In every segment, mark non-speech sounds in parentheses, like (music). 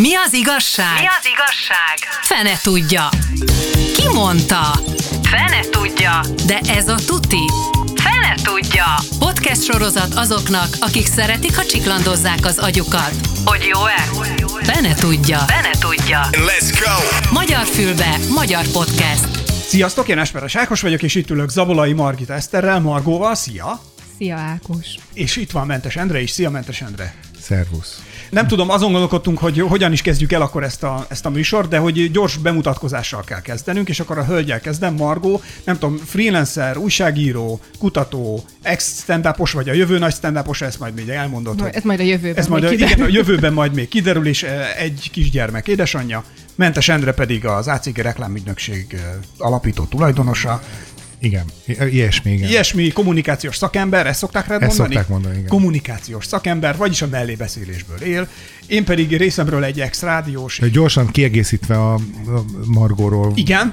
Mi az igazság? Mi az igazság? Fene tudja. Ki mondta? Fene tudja. De ez a tuti. Fene tudja. Podcast sorozat azoknak, akik szeretik, ha csiklandozzák az agyukat. Hogy jó-e? Fene tudja. Fene tudja. Let's go! Magyar fülbe, magyar podcast. Sziasztok, én Esperes Ákos vagyok, és itt ülök Zabolai Margit Eszterrel, Margóval, szia! Szia Ákos! És itt van Mentes Endre is, szia Mentes Endre! Szervusz. Nem tudom, azon gondolkodtunk, hogy hogyan is kezdjük el akkor ezt a, ezt a műsort, de hogy gyors bemutatkozással kell kezdenünk, és akkor a hölgyel kezdem. Margó, nem tudom, freelancer, újságíró, kutató, ex stand vagy a jövő nagy stand ezt majd még elmondod. No, ez majd a jövőben ez majd a, igen, a jövőben majd még kiderül, és eh, egy kisgyermek édesanyja. Mentes Endre pedig az ACG reklámügynökség eh, alapító tulajdonosa. Igen, ilyesmi, igen. Ilyesmi kommunikációs szakember, ezt szokták rád Ezt mondani? szokták mondani, igen. Kommunikációs szakember, vagyis a mellébeszélésből él. Én pedig részemről egy ex-rádiós. Gyorsan kiegészítve a, Margóról Igen.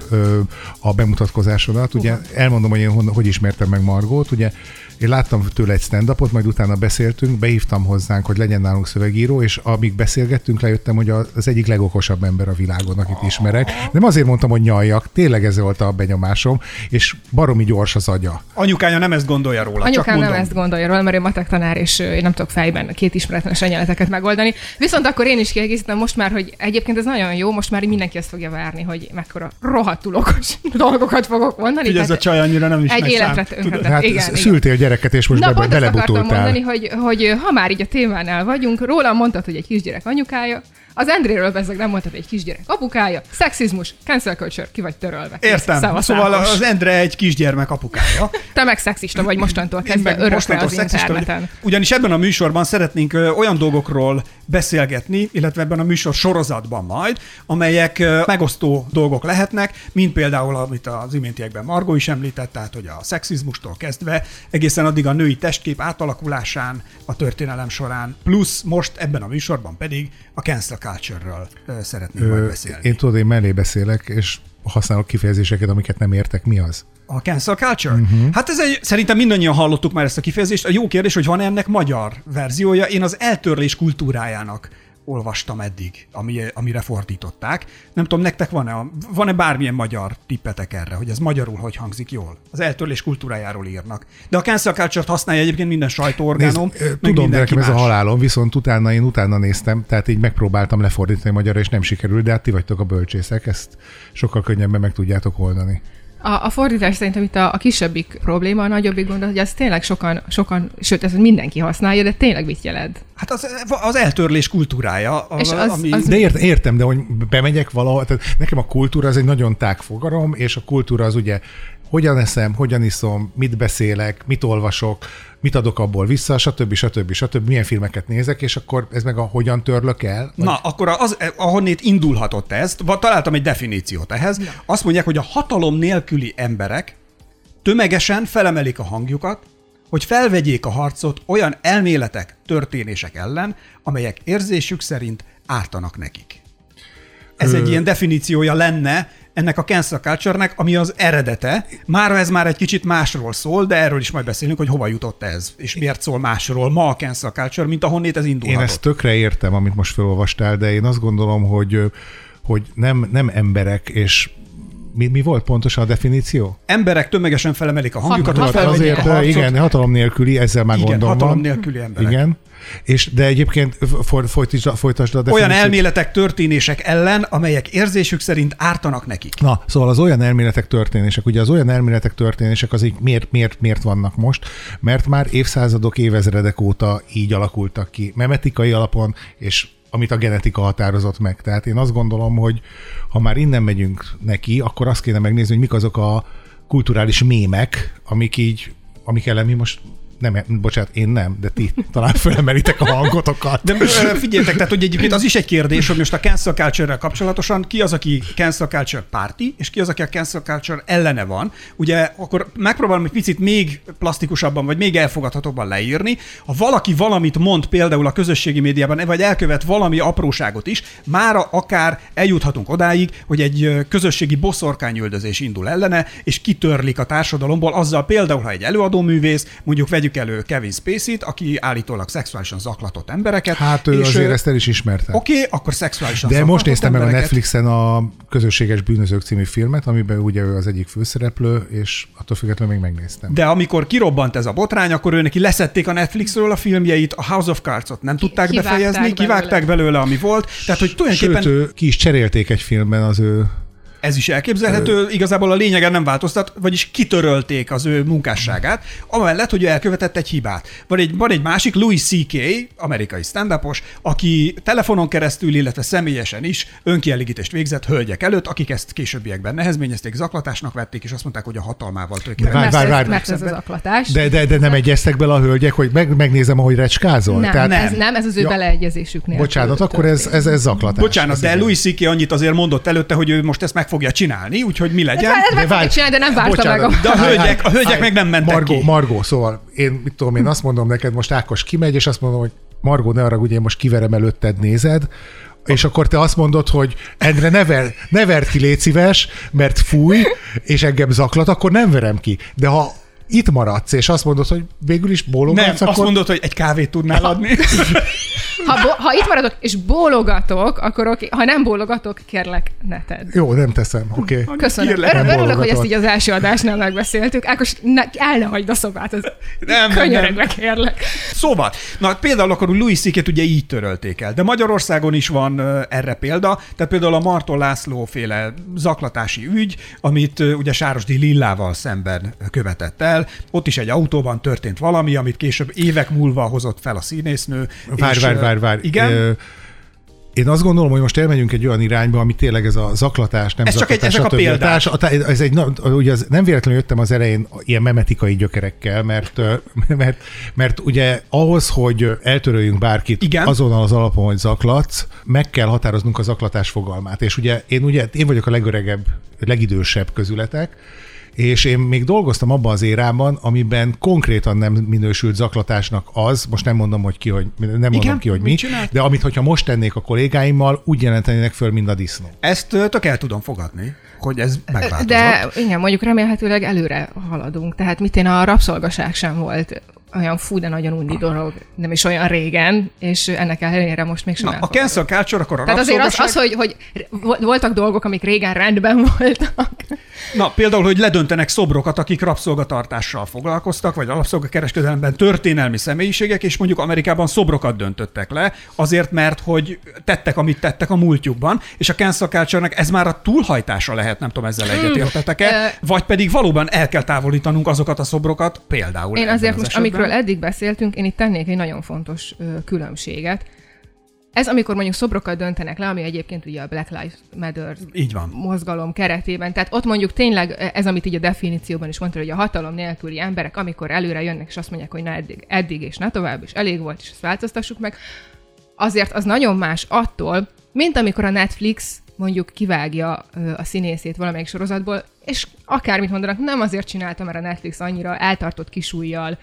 A bemutatkozásodat, ugye elmondom, hogy én hogy ismertem meg Margót, ugye én láttam tőle egy stand majd utána beszéltünk, behívtam hozzánk, hogy legyen nálunk szövegíró, és amíg beszélgettünk, lejöttem, hogy az egyik legokosabb ember a világon, akit ismerek. Nem azért mondtam, hogy nyaljak, tényleg ez volt a benyomásom, és baromi gyors az agya. Anyukája nem ezt gondolja róla, csak Anyukám mondom. nem ezt gondolja róla, mert ő matek tanár, és én nem tudok fejben két ismeretlenes egyenleteket megoldani. Viszont akkor én is kiegészítem most már, hogy egyébként ez nagyon jó, most már mindenki azt fogja várni, hogy mekkora rohadtul okos (laughs) dolgokat fogok mondani. Hogy ez a csaj annyira nem is egy életre tudod? Hát igen, igen, igen. Szültél gyereket, és most Na, be, pont belebutultál. mondani, hogy, hogy ha már így a témánál vagyunk, róla mondtad, hogy egy kisgyerek anyukája, az Endréről bezeg nem mondtad, egy kisgyerek apukája, szexizmus, cancel culture, ki vagy törölve. Értem. Szevasz, szóval Ákos. az Endre egy kisgyermek apukája. Te meg szexista vagy mostantól kezdve örökre mostantól az interneten. Ugyanis ebben a műsorban szeretnénk olyan dolgokról beszélgetni, illetve ebben a műsor sorozatban majd, amelyek megosztó dolgok lehetnek, mint például, amit az iméntiekben Margó is említett, tehát hogy a szexizmustól kezdve egészen addig a női testkép átalakulásán a történelem során, plusz most ebben a műsorban pedig a cancel culture-ről ö, szeretnénk majd beszélni. Én tudod, én mellé beszélek, és használok kifejezéseket, amiket nem értek. Mi az? A cancel culture? Uh-huh. Hát ez egy, szerintem mindannyian hallottuk már ezt a kifejezést. A jó kérdés, hogy van ennek magyar verziója. Én az eltörlés kultúrájának olvastam eddig, ami, amire fordították. Nem tudom, nektek van-e, van-e bármilyen magyar tippetek erre, hogy ez magyarul hogy hangzik jól? Az eltörlés kultúrájáról írnak. De a cancel culture-t használja egyébként minden sajtóorgánom. Nézd, tudom, de nekem ez a halálom, viszont utána én utána néztem, tehát így megpróbáltam lefordítani magyarra, és nem sikerült, de hát ti vagytok a bölcsészek, ezt sokkal könnyebben meg tudjátok oldani. A, a fordítás szerintem itt a, a kisebbik probléma, a nagyobbik gond, hogy ez tényleg sokan, sokan, sőt, ez mindenki használja, de tényleg mit jelent? Hát az, az eltörlés kultúrája, a, És az- ami... az- De ért, értem, de hogy bemegyek valahol, tehát nekem a kultúra az egy nagyon tág fogalom, és a kultúra az ugye hogyan eszem, hogyan iszom, mit beszélek, mit olvasok, mit adok abból vissza, stb. stb. stb. milyen filmeket nézek, és akkor ez meg a hogyan törlök el. Na, akkor az, ahonnét indulhatott ez, vagy találtam egy definíciót ehhez. Azt mondják, hogy a hatalom nélküli emberek tömegesen felemelik a hangjukat, hogy felvegyék a harcot olyan elméletek, történések ellen, amelyek érzésük szerint ártanak nekik. Ez egy ilyen definíciója lenne ennek a cancel culture ami az eredete. Mára ez már egy kicsit másról szól, de erről is majd beszélünk, hogy hova jutott ez, és miért szól másról ma a cancel culture, mint ahonnét ez Én indulhatott. ezt tökre értem, amit most felolvastál, de én azt gondolom, hogy, hogy nem, nem emberek, és mi, mi volt pontosan a definíció? emberek tömegesen felemelik a hangjukat, hogy Azért, a harcot. igen, hatalom nélküli, ezzel már Igen, gondom hatalom van. nélküli emberek. Igen. És, de egyébként for, folytasd, folytasd a Olyan definíciót. elméletek, történések ellen, amelyek érzésük szerint ártanak nekik. Na, szóval az olyan elméletek, történések, ugye az olyan elméletek, történések az így miért, miért, miért vannak most? Mert már évszázadok, évezredek óta így alakultak ki, memetikai alapon, és amit a genetika határozott meg. Tehát én azt gondolom, hogy ha már innen megyünk neki, akkor azt kéne megnézni, hogy mik azok a kulturális mémek, amik így, amik ellen mi most nem, bocsánat, én nem, de ti talán fölemelitek a hangotokat. De figyeljetek, tehát hogy egyébként az is egy kérdés, hogy most a cancel culture kapcsolatosan ki az, aki cancel culture párti, és ki az, aki a cancel culture ellene van. Ugye akkor megpróbálom egy picit még plastikusabban, vagy még elfogadhatóbban leírni. Ha valaki valamit mond például a közösségi médiában, vagy elkövet valami apróságot is, mára akár eljuthatunk odáig, hogy egy közösségi boszorkányüldözés indul ellene, és kitörlik a társadalomból azzal például, ha egy előadóművész, mondjuk vegyük vegyük elő Kevin Spacey-t, aki állítólag szexuálisan zaklatott embereket. Hát ő és, azért ö, ezt el is ismerte. Oké, okay, akkor szexuálisan De most néztem meg a. Netflixen a Közösséges Bűnözők című filmet, amiben ugye ő az egyik főszereplő, és attól függetlenül még megnéztem. De amikor kirobbant ez a botrány, akkor ő neki leszették a Netflixről a filmjeit, a House of Cards-ot nem tudták kivágták befejezni, kivágták belőle, ami volt. Tehát, hogy tulajdonképpen Sőt, ő, ki is cserélték egy filmben az ő Ez is elképzelhető, igazából a lényegen nem változtat, vagyis kitörölték az ő munkásságát, amellett, hogy ő elkövetett egy hibát. Van egy, van egy másik, Louis C.K., amerikai stand aki telefonon keresztül, illetve személyesen is önkielégítést végzett hölgyek előtt, akik ezt későbbiekben nehezményezték, zaklatásnak vették, és azt mondták, hogy a hatalmával tökéletes. Várj, várj, várj. mert ez az aklatás. De, de, de nem egyeztek bele a hölgyek, hogy meg, megnézem, ahogy recskázol? nem, Tehát, nem, ez nem, ez az ő Ja. beleegyezésüknél. Bocsánat, akkor ez, ez, ez zaklatás. Bocsánat, Ez de igen. Louis C.K. annyit azért mondott előtte, hogy ő most ezt meg fogja csinálni, úgyhogy mi legyen. Ez meg fogja várj, csinálni, de nem várta bocsánat, meg a... De a hölgyek, a hölgyek meg nem mentek Margó, ki. Margó, szóval én, mit tudom, én azt mondom neked, most Ákos kimegy, és azt mondom, hogy Margó, ne arra, ugye én most kiverem előtted, nézed, és akkor te azt mondod, hogy Endre, ne, ver, ne verd ki, légy szíves, mert fúj, és engem zaklat, akkor nem verem ki. De ha itt maradsz, és azt mondod, hogy végül is Nem, bólogatsz, azt akkor... mondod, hogy egy kávét tudnál adni. (laughs) Ha, bo- ha itt maradok és bólogatok, akkor oké. Ha nem bólogatok, kérlek, ne tedd. Jó, nem teszem, oké. Okay. Köszönöm. Kérlek, nem örülök, hogy ezt így az első adásnál megbeszéltük. Ákos, ne, el ne hagyd a szobát, ez Nem, nem, nem. könyörögve kérlek. Szóval, na például akkor Louis c ugye így törölték el, de Magyarországon is van erre példa, tehát például a Marton László féle zaklatási ügy, amit ugye Sárosdi Lillával szemben követett el, ott is egy autóban történt valami, amit később évek múlva hozott fel a színésznő. Várj, és, várj, ö, várj, várj. Igen? Ö, Én azt gondolom, hogy most elmegyünk egy olyan irányba, ami tényleg ez a zaklatás, nem Ez csak egy- zaklatás, ezek a példák. Társ- a tá- Ez egy, ugye az, nem véletlenül jöttem az elején ilyen memetikai gyökerekkel, mert, (laughs) mert, mert ugye ahhoz, hogy eltöröljünk bárkit Igen. azon az alapon, hogy zaklatsz, meg kell határoznunk a zaklatás fogalmát. És ugye én, ugye, én vagyok a legöregebb, legidősebb közületek, és én még dolgoztam abban az érában, amiben konkrétan nem minősült zaklatásnak az, most nem mondom, hogy ki, hogy nem mondom Igen? ki, hogy mi, csinált? de amit, hogyha most tennék a kollégáimmal, úgy jelentenének föl, mint a disznó. Ezt tök el tudom fogadni, hogy ez megváltozott. De igen, mondjuk remélhetőleg előre haladunk. Tehát mit én a rabszolgaság sem volt olyan fú, de nagyon undi dolog, nem is olyan régen, és ennek ellenére most még sem Na, a cancel culture, akkor a Tehát azért az, az hogy, hogy voltak dolgok, amik régen rendben (laughs) voltak. Na, például, hogy ledöntenek szobrokat, akik rabszolgatartással foglalkoztak, vagy rabszolgakereskedelemben történelmi személyiségek, és mondjuk Amerikában szobrokat döntöttek le, azért, mert hogy tettek, amit tettek a múltjukban, és a cancel culture ez már a túlhajtása lehet, nem tudom, ezzel egyetértetek-e, vagy pedig valóban el kell távolítanunk azokat a szobrokat, például Én azért az most, esetben. amikről eddig beszéltünk, én itt tennék egy nagyon fontos ö, különbséget. Ez, amikor mondjuk szobrokat döntenek le, ami egyébként ugye a Black Lives Matter Így van. mozgalom keretében. Tehát ott mondjuk tényleg ez, amit így a definícióban is mondta, hogy a hatalom nélküli emberek, amikor előre jönnek, és azt mondják, hogy na eddig, eddig és ne tovább, és elég volt, és ezt változtassuk meg, azért az nagyon más attól, mint amikor a Netflix mondjuk kivágja a színészét valamelyik sorozatból, és akármit mondanak, nem azért csinálta, mert a Netflix annyira eltartott kisújjal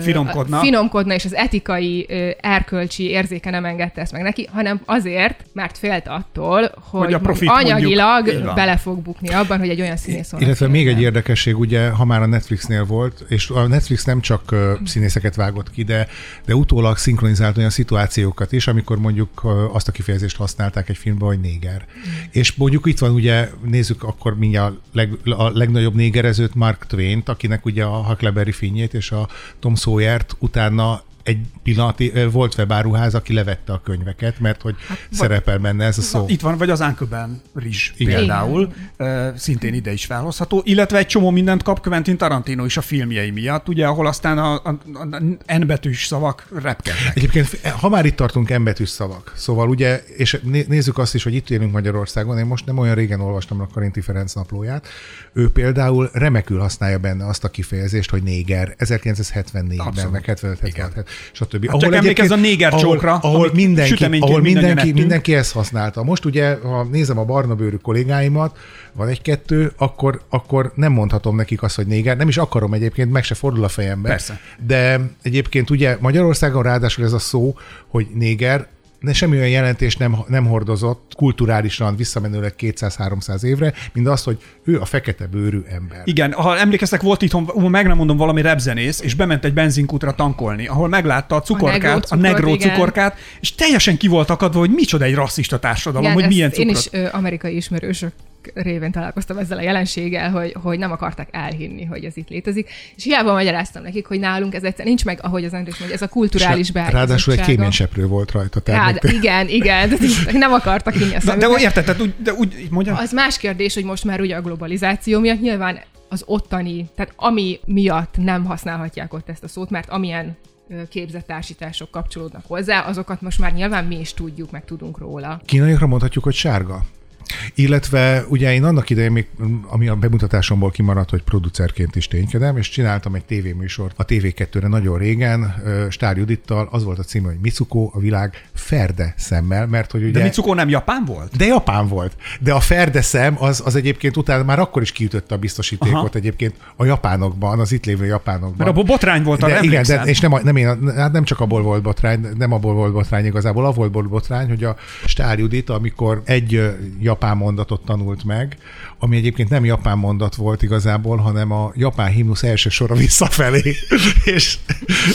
Finomkodna. finomkodna, és az etikai, erkölcsi érzéke nem engedte ezt meg neki, hanem azért, mert félt attól, hogy, a profit anyagilag mondjuk- bele fog bukni abban, hogy egy olyan színész Illetve még egy érdekesség, ugye, ha már a Netflixnél volt, és a Netflix nem csak színészeket vágott ki, de, de utólag szinkronizált olyan szituációkat is, amikor mondjuk azt a kifejezést használták egy filmben, hogy néger. És mondjuk itt van ugye, nézzük akkor mindjárt a, leg, a legnagyobb négerezőt, Mark Twain-t, akinek ugye a Huckleberry finnyét és a Tom Sawyer-t utána egy pillanati, ö, volt webáruház, aki levette a könyveket, mert hogy szerepel benne ez a szó. Itt van, vagy az Uncle Ben rizs Igen. például, ö, szintén ide is felhozható, illetve egy csomó mindent kap Quentin Tarantino is a filmjei miatt, ugye, ahol aztán a, a, a N betűs szavak repkednek. Egyébként, ha már itt tartunk embetűs szavak, szóval ugye, és né- nézzük azt is, hogy itt élünk Magyarországon, én most nem olyan régen olvastam a Karinti Ferenc naplóját, ő például remekül használja benne azt a kifejezést, hogy néger, 1974-ben, Abszolút. meg 75 76 stb. Hát csak emlékezz egyébként- a néger ahol, csókra, ahol amit mindenki, ahol mindenki, mindenki ezt használta. Most ugye, ha nézem a barna bőrű kollégáimat, van egy-kettő, akkor, akkor nem mondhatom nekik azt, hogy néger, nem is akarom egyébként, meg se fordul a fejembe. Persze. De egyébként ugye Magyarországon ráadásul ez a szó, hogy néger, ne, semmi olyan jelentés nem, nem hordozott kulturálisan visszamenőleg 200-300 évre, mint azt, hogy ő a fekete bőrű ember. Igen, ha emlékeztek, volt itthon, meg nem mondom, valami repzenész, és bement egy benzinkútra tankolni, ahol meglátta a cukorkát, a negró igen. cukorkát, és teljesen ki volt akadva, hogy micsoda egy rasszista társadalom, hogy ezt milyen Én cukrot. is ö, amerikai ismerősök révén találkoztam ezzel a jelenséggel, hogy, hogy nem akarták elhinni, hogy ez itt létezik. És hiába magyaráztam nekik, hogy nálunk ez egyszer nincs meg, ahogy az Andrés mondja, ez a kulturális És Ráadásul egy kéményseprő volt rajta. Rád, igen, igen, nem akartak hinni a De, de érted, tehát úgy, de úgy így mondja? Az más kérdés, hogy most már ugye a globalizáció miatt nyilván az ottani, tehát ami miatt nem használhatják ott ezt a szót, mert amilyen képzett társítások kapcsolódnak hozzá, azokat most már nyilván mi is tudjuk, meg tudunk róla. Kínaiakra mondhatjuk, hogy sárga? Illetve ugye én annak idején még, ami a bemutatásomból kimaradt, hogy producerként is ténykedem, és csináltam egy tévéműsort a TV2-re nagyon régen, Stár Judittal, az volt a címe, hogy Mitsuko, a világ ferde szemmel, mert hogy ugye... De Mitsuko nem Japán volt? De Japán volt. De a ferde szem az, az egyébként utána már akkor is kiütötte a biztosítékot Aha. egyébként a japánokban, az itt lévő japánokban. Mert abból botrány volt, arra de, igen, de, és nem, a- nem, én, hát nem csak abból volt botrány, nem abból volt botrány igazából, abból volt botrány, hogy a Stár Judit, amikor egy ö, japán mondatot tanult meg, ami egyébként nem japán mondat volt igazából, hanem a japán himnusz első sora visszafelé. (laughs) és,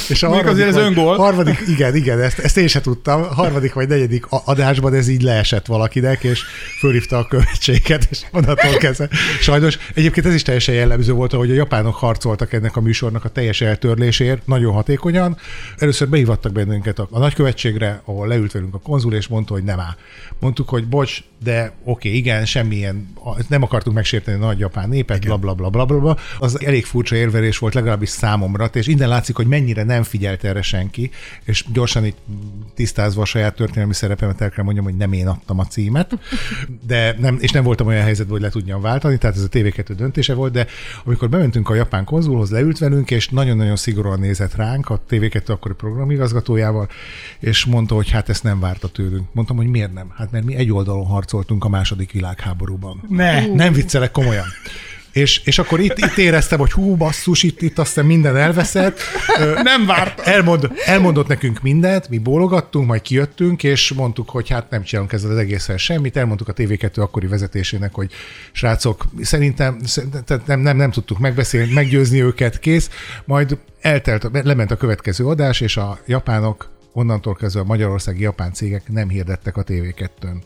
és a Mondjuk azért ez öngól. Harmadik, igen, igen, ezt, ezt én sem tudtam. Harmadik vagy negyedik adásban ez így leesett valakinek, és fölhívta a követséget, és onnantól kezdve. Sajnos egyébként ez is teljesen jellemző volt, hogy a japánok harcoltak ennek a műsornak a teljes eltörlésért, nagyon hatékonyan. Először behívattak bennünket a, a nagykövetségre, ahol leült velünk a konzul, és mondta, hogy nem áll. Mondtuk, hogy bocs, de oké, igen, semmilyen, nem akartunk megsérteni a nagy japán népet, bla, bla, bla, bla, bla, bla. Az elég furcsa érvelés volt legalábbis számomra, és innen látszik, hogy mennyire nem figyelt erre senki, és gyorsan itt tisztázva a saját történelmi szerepemet el kell mondjam, hogy nem én adtam a címet, de nem, és nem voltam olyan helyzetben, hogy le tudjam váltani, tehát ez a TV2 döntése volt, de amikor bementünk a japán konzulhoz, leült velünk, és nagyon-nagyon szigorúan nézett ránk, a TV2 akkori programigazgatójával, és mondta, hogy hát ezt nem várta tőlünk. Mondtam, hogy miért nem? Hát mert mi egy oldalon harcoltunk a második világháborúban. Ne. Nem viccelek komolyan. És, és akkor itt, itt éreztem, hogy hú, basszus, itt, itt aztán minden elveszett. Nem várt. Elmond, elmondott nekünk mindent, mi bólogattunk, majd kijöttünk, és mondtuk, hogy hát nem csinálunk ezzel az egészen semmit. Elmondtuk a TV2 akkori vezetésének, hogy srácok, szerintem szerint- tehát nem, nem, nem tudtuk megbeszélni, meggyőzni őket, kész. Majd eltelt, lement a következő adás, és a japánok onnantól kezdve a magyarországi japán cégek nem hirdettek a TV2-n.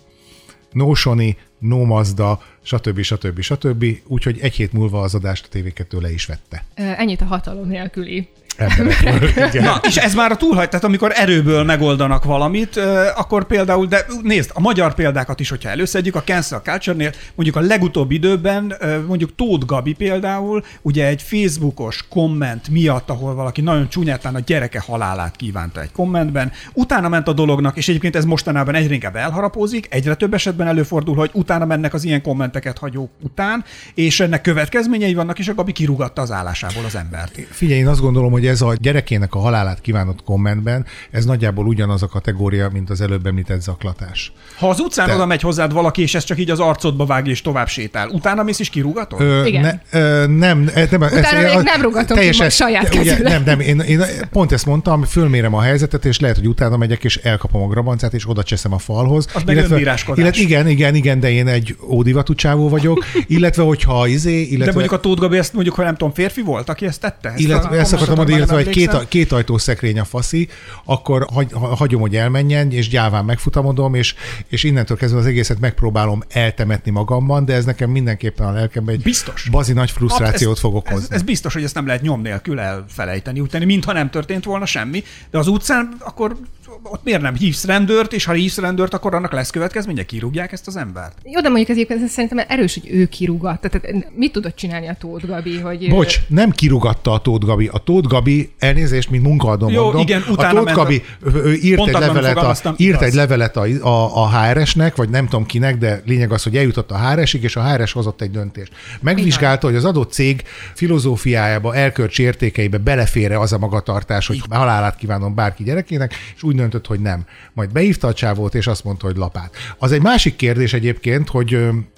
No Sony, no Mazda, stb. stb. stb. Úgyhogy egy hét múlva az adást a TV2 le is vette. Ennyit a hatalom nélküli Emberekről. (laughs) Igen. Na, és ez már a túlhagy, tehát amikor erőből megoldanak valamit, akkor például, de nézd, a magyar példákat is, hogyha előszedjük, a cancel culture-nél, mondjuk a legutóbbi időben, mondjuk Tóth Gabi például, ugye egy Facebookos komment miatt, ahol valaki nagyon csúnyátán a gyereke halálát kívánta egy kommentben, utána ment a dolognak, és egyébként ez mostanában egyre inkább elharapózik, egyre több esetben előfordul, hogy utána mennek az ilyen kommenteket hagyók után, és ennek következményei vannak, és a Gabi kirúgatta az állásából az embert. Figyelj, én azt gondolom, hogy ez a gyerekének a halálát kívánott kommentben, ez nagyjából ugyanaz a kategória, mint az előbb említett zaklatás. Ha az utcán Te- oda megy hozzád valaki, és ez csak így az arcodba vág, és tovább sétál, utána mész is kirúgatod? Ö, Igen. Ne, ö, nem, e, nem, Utána még nem rugatom ki saját ugye, kezűleg. Nem, nem, én, én pont ezt mondtam, fölmérem a helyzetet, és lehet, hogy utána megyek, és elkapom a grabancát, és oda cseszem a falhoz. Az meg önbíráskodás. igen, igen, igen, de én egy ódivatú csávó vagyok, (laughs) illetve hogyha izé, illetve... De mondjuk a Tóth Gabi ezt mondjuk, hogy nem tudom, férfi volt, aki ezt tette? Ezt Illetve a ezt akartam mondani, illetve, nem két, két ajtós szekrény a faszi, akkor hagy, ha- hagyom, hogy elmenjen, és gyáván megfutamodom, és, és innentől kezdve az egészet megpróbálom eltemetni magamban, de ez nekem mindenképpen a lelkemben egy Biztos. bazi nagy frusztrációt ez, fog ez, okozni. ez biztos, hogy ezt nem lehet nyom nélkül elfelejteni, úgy tenni, mintha nem történt volna semmi, de az utcán akkor ott miért nem hívsz rendőrt, és ha hívsz rendőrt, akkor annak lesz következménye, kirúgják ezt az embert. Jó, de mondjuk egyébként ez szerintem erős, hogy ő kirúgatta. Tehát mit tudott csinálni a Tóth Gabi, hogy... Bocs, nem kirugatta a Tóth Gabi. A Tóth Gabi, elnézést, mint munkaadó Jó, mondom, igen, a utána Tóth ment Gabi ő, ő írt, egy levelet, a, írt igaz. egy levelet a, a, a HRS-nek, vagy nem tudom kinek, de lényeg az, hogy eljutott a HRS-ig, és a HRS hozott egy döntést. Megvizsgálta, hogy az adott cég filozófiájába, elkölcsi értékeibe belefér az a magatartás, hogy halálát kívánom bárki gyerekének, és úgy döntött, hogy nem. Majd beívta a csávót, és azt mondta, hogy lapát. Az egy másik kérdés egyébként, hogy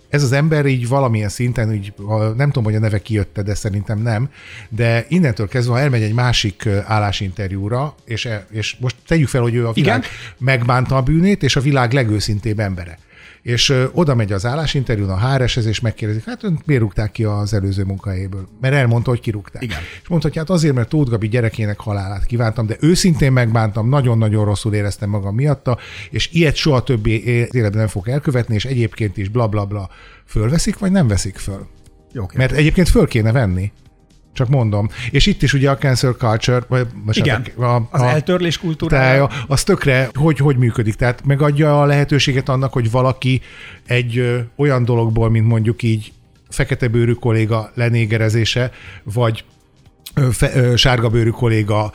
ez az ember így valamilyen szinten, így, nem tudom, hogy a neve kijötte, de szerintem nem, de innentől kezdve, ha elmegy egy másik állásinterjúra, és, e- és most tegyük fel, hogy ő a világ Igen. megbánta a bűnét, és a világ legőszintébb embere. És ö, oda megy az állásinterjún a HRS-hez, és megkérdezik, hát önt miért rúgták ki az előző munkahelyéből? Mert elmondta, hogy kirúgták. Igen. És mondta, hogy hát azért, mert Tóth Gabi gyerekének halálát kívántam, de őszintén megbántam, nagyon-nagyon rosszul éreztem magam miatta, és ilyet soha többé életben nem fog elkövetni, és egyébként is bla bla bla. Fölveszik, vagy nem veszik föl? Jó kérdés. Mert egyébként föl kéne venni. Csak mondom. És itt is ugye a cancel culture, vagy most Igen, a, az eltörlés kultúrája. az tökre hogy, hogy működik. Tehát megadja a lehetőséget annak, hogy valaki egy ö, olyan dologból, mint mondjuk így fekete bőrű kolléga lenégerezése, vagy fe, ö, sárga bőrű kolléga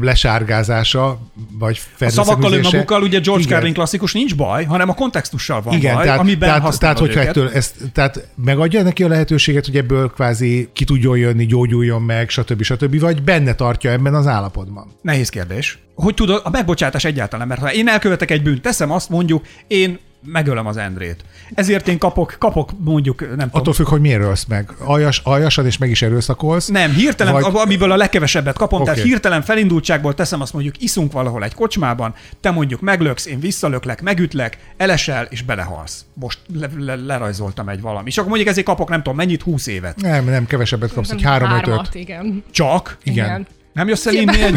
lesárgázása, vagy A szavakkal önmagukkal ugye George Igen. Carlin klasszikus nincs baj, hanem a kontextussal van Igen, baj, tehát, amiben tehát, tehát, hogyha őket. ettől, ezt, tehát megadja neki a lehetőséget, hogy ebből kvázi ki tudjon jönni, gyógyuljon meg, stb. stb. vagy benne tartja ebben az állapotban. Nehéz kérdés. Hogy tudod, a megbocsátás egyáltalán, mert ha én elkövetek egy bűnt, teszem azt mondjuk, én megölöm az Endrét. Ezért én kapok, kapok mondjuk, nem tudom, Attól függ, hogy miért ölsz meg. Aljas, aljasan és meg is erőszakolsz. Nem, hirtelen, Vagy- amiből a legkevesebbet kapom, okay. Tehát hirtelen felindultságból teszem azt mondjuk, iszunk valahol egy kocsmában, te mondjuk meglöksz, én visszalöklek, megütlek, elesel és belehalsz. Most le, le, lerajzoltam egy valami. És akkor mondjuk ezért kapok nem tudom mennyit, 20 évet. Nem, nem, kevesebbet kapsz, hogy Szerintem három hármat, ötöt. Igen. Csak? Igen. Nem jössz el inni egy...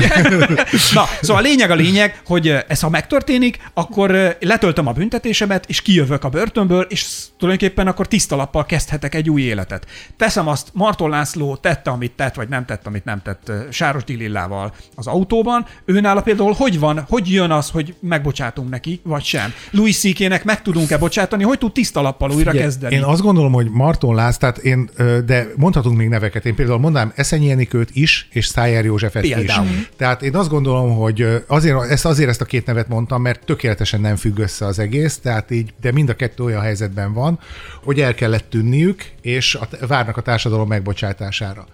Na, szóval a lényeg a lényeg, hogy ez ha megtörténik, akkor letöltöm a büntetésemet, és kijövök a börtönből, és tulajdonképpen akkor tiszta lappal kezdhetek egy új életet. Teszem azt, Marton László tette, amit tett, vagy nem tett, amit nem tett Sáros Dilillával az autóban. Őnála például hogy van, hogy jön az, hogy megbocsátunk neki, vagy sem? Louis CK-nek meg tudunk-e bocsátani, hogy tud tiszta lappal újra Ugye, kezdeni? Én azt gondolom, hogy Marton Lász, tehát én, de mondhatunk még neveket. Én például mondanám Eszenyi Enikőt is, és Szájer Józsefet Például. is. Tehát én azt gondolom, hogy azért, ezt, azért ezt a két nevet mondtam, mert tökéletesen nem függ össze az egész, tehát így, de mind a kettő olyan helyzetben van, hogy el kellett tűnniük, és a, várnak a társadalom megbocsátására.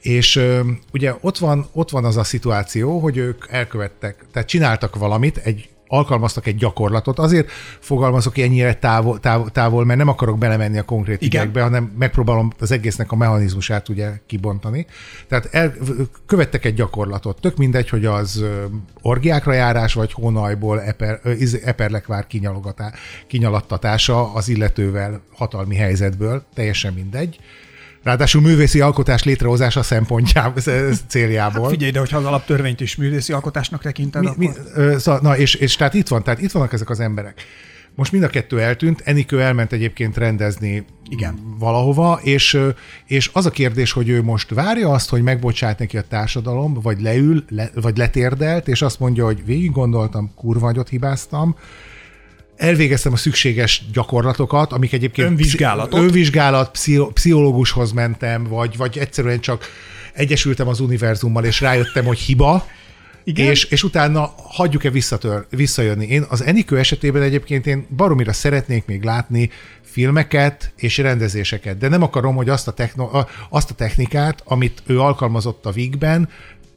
És ö, ugye ott van, ott van az a szituáció, hogy ők elkövettek, tehát csináltak valamit, egy alkalmaztak egy gyakorlatot. Azért fogalmazok ennyire távol, távol, távol mert nem akarok belemenni a konkrét Igen. ügyekbe, hanem megpróbálom az egésznek a mechanizmusát ugye kibontani. Tehát el, követtek egy gyakorlatot. Tök mindegy, hogy az orgiákra járás, vagy hónajból eper, eperlekvár kinyalogatá, kinyalattatása az illetővel hatalmi helyzetből, teljesen mindegy. Ráadásul művészi alkotás létrehozása szempontjából, céljából. Hát figyelj, de hogyha az alaptörvényt is művészi alkotásnak tekinted, Mi, mi, akkor... ö, szóval, na, és, és tehát itt van, tehát itt vannak ezek az emberek. Most mind a kettő eltűnt, Enikő elment egyébként rendezni Igen. valahova, és, és az a kérdés, hogy ő most várja azt, hogy megbocsát neki a társadalom, vagy leül, le, vagy letérdelt, és azt mondja, hogy végig gondoltam, kurva hibáztam, elvégeztem a szükséges gyakorlatokat, amik egyébként... Önvizsgálatot. Önvizsgálat, pszicho- pszichológushoz mentem, vagy, vagy egyszerűen csak egyesültem az univerzummal, és rájöttem, hogy hiba, Igen? és, és utána hagyjuk-e visszatör, visszajönni. Én az Enikő esetében egyébként én baromira szeretnék még látni filmeket és rendezéseket, de nem akarom, hogy azt a, techno, azt a technikát, amit ő alkalmazott a Vigben,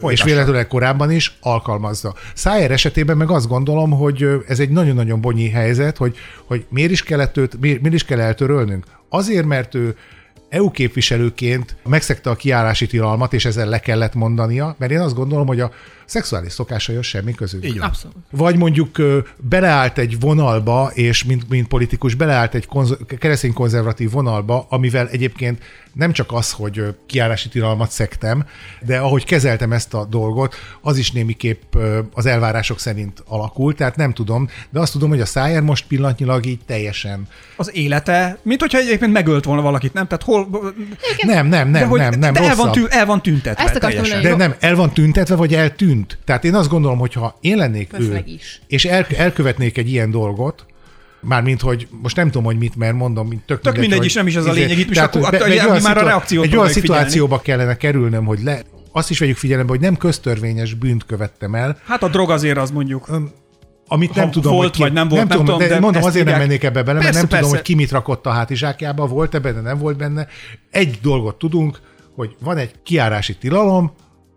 és Folytassa. véletlenül korábban is alkalmazza. Szájer esetében meg azt gondolom, hogy ez egy nagyon-nagyon bonyi helyzet, hogy, hogy miért is kellett őt, miért, miért is kell eltörölnünk? Azért, mert ő EU képviselőként megszegte a kiállási tilalmat, és ezzel le kellett mondania, mert én azt gondolom, hogy a szexuális szokásaihoz semmi közük. Így van. Abszolút. Vagy mondjuk beleállt egy vonalba, és mint, mint politikus beleállt egy konz- keresztény konzervatív vonalba, amivel egyébként nem csak az, hogy kiállási tilalmat szektem, de ahogy kezeltem ezt a dolgot, az is némiképp az elvárások szerint alakult, tehát nem tudom, de azt tudom, hogy a Szájer most pillanatnyilag így teljesen Az élete, mint hogyha egyébként megölt volna valakit, nem? Tehát hol... nem, nem, de nem, hogy, nem, nem, de el van, tű, el van tüntetve Ezt akartam teljesen. mondani. De nem, el van tüntetve, vagy eltűnt. Tehát én azt gondolom, hogy ha én lennék ő, is. és el, elkövetnék egy ilyen dolgot, Mármint, hogy most nem tudom, hogy mit, mert mondom, mint tök, Tök mindegy hogy is, nem is az a izé- lényeg, itt is tehát, akkor- be- egy olyan már a reakciót Egy olyan figyelni. szituációba kellene kerülnöm, hogy le, azt is vegyük figyelembe, hogy nem köztörvényes bűnt követtem el, Hát a drog azért az mondjuk. amit nem Ha tudom, volt, hogy ki, vagy nem volt, nem tudom, tudom, de, de mondom, azért nem hívják. mennék ebbe bele, mert Persze, nem tudom, persze. hogy ki mit rakott a hátizsákjába, volt ebben, de nem volt benne. Egy dolgot tudunk, hogy van egy kiárási tilalom,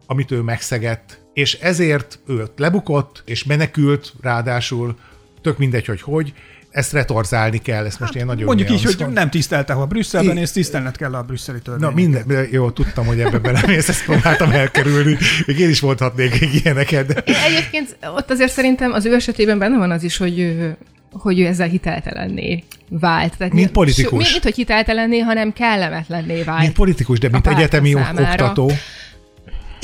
amit ő megszegett, és ezért ő ott lebukott, és menekült ráadásul, tök mindegy, hogy hogy, ezt retorzálni kell, ezt most én nagyon Mondjuk így, hogy nem tisztelte, ha Brüsszelben, I- és tisztelned kell a brüsszeli Na törvényeket. minden, jó, tudtam, hogy ebbe belemész, ezt próbáltam elkerülni. Még én is mondhatnék ilyeneket, de Én egyébként ott azért szerintem az ő esetében benne van az is, hogy ő, hogy ő ezzel hiteltelenné vált. Tehát Mint mi- politikus. Mint, mint, hogy hiteltelenné, hanem kellemetlenné vált. mint politikus, de mint A egyetemi számára. oktató.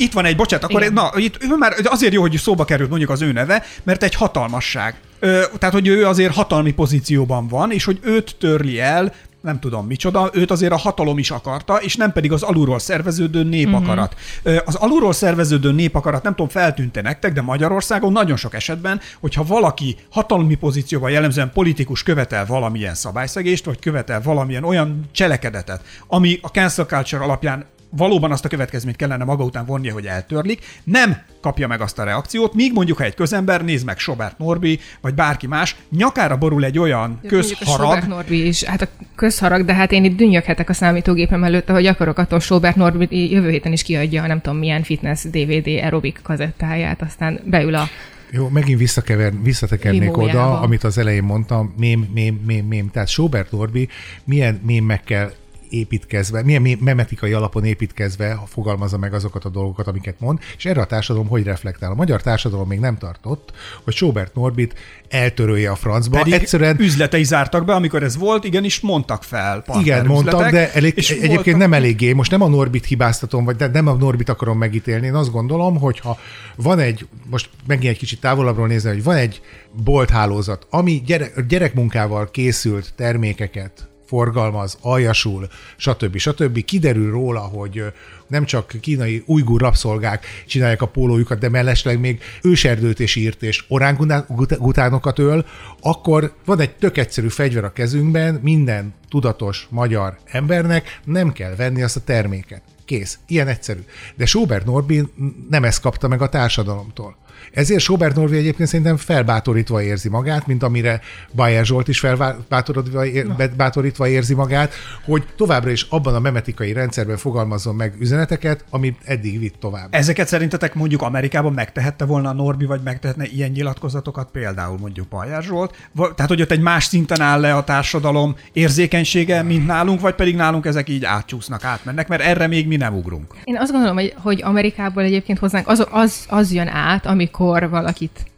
Itt van egy, bocsánat, akkor Igen. na, itt ő már azért jó, hogy szóba került mondjuk az ő neve, mert egy hatalmasság. Ö, tehát, hogy ő azért hatalmi pozícióban van, és hogy őt törli el, nem tudom micsoda, őt azért a hatalom is akarta, és nem pedig az alulról szerveződő népakarat. Uh-huh. Az alulról szerveződő népakarat nem tudom, feltűnte nektek, de Magyarországon nagyon sok esetben, hogyha valaki hatalmi pozícióban jellemzően politikus követel valamilyen szabályszegést, vagy követel valamilyen olyan cselekedetet, ami a cancel culture alapján valóban azt a következményt kellene maga után vonnia, hogy eltörlik, nem kapja meg azt a reakciót, míg mondjuk, ha egy közember, néz meg Sobert Norbi, vagy bárki más, nyakára borul egy olyan Mondjuk A közharag, Sobert Norbi is, hát a közharag, de hát én itt dünnyöghetek a számítógépem előtt, hogy akarok attól Sobert Norbi jövő héten is kiadja a nem tudom milyen fitness DVD aerobik kazettáját, aztán beül a Jó, megint visszakever, visszatekernék Limójába. oda, amit az elején mondtam, mém, mém, mém, mém. Tehát Sobert Norbi milyen mémekkel építkezve, milyen memetikai alapon építkezve fogalmazza meg azokat a dolgokat, amiket mond, és erre a társadalom hogy reflektál. A magyar társadalom még nem tartott, hogy Sobert Norbit eltörölje a francba. pedig Egyszerűen üzletei zártak be, amikor ez volt, igenis mondtak fel igen, mondtak, de elég, és egyébként voltak- nem eléggé. Most nem a Norbit hibáztatom, vagy de nem a Norbit akarom megítélni. Én azt gondolom, hogy ha van egy, most megint egy kicsit távolabbról nézni, hogy van egy bolthálózat, ami gyerek, gyerekmunkával készült termékeket forgalmaz, aljasul, stb. stb. Kiderül róla, hogy nem csak kínai ujgur rabszolgák csinálják a pólójukat, de mellesleg még őserdőt is írt, és orángutánokat öl, akkor van egy tök egyszerű fegyver a kezünkben, minden tudatos magyar embernek nem kell venni azt a terméket. Kész. Ilyen egyszerű. De Sobert Norbi nem ezt kapta meg a társadalomtól. Ezért Sobert Norvi egyébként szerintem felbátorítva érzi magát, mint amire Bayer Zsolt is felbátorítva ér, bátorítva érzi magát, hogy továbbra is abban a memetikai rendszerben fogalmazzon meg üzeneteket, amit eddig vitt tovább. Ezeket szerintetek mondjuk Amerikában megtehette volna a Norbi, vagy megtehetne ilyen nyilatkozatokat, például mondjuk Bajer Zsolt? Tehát, hogy ott egy más szinten áll le a társadalom érzékenysége, mint nálunk, vagy pedig nálunk ezek így átcsúsznak, átmennek, mert erre még mi nem ugrunk. Én azt gondolom, hogy, hogy Amerikából egyébként hozzánk az, az, az jön át, amikor valakit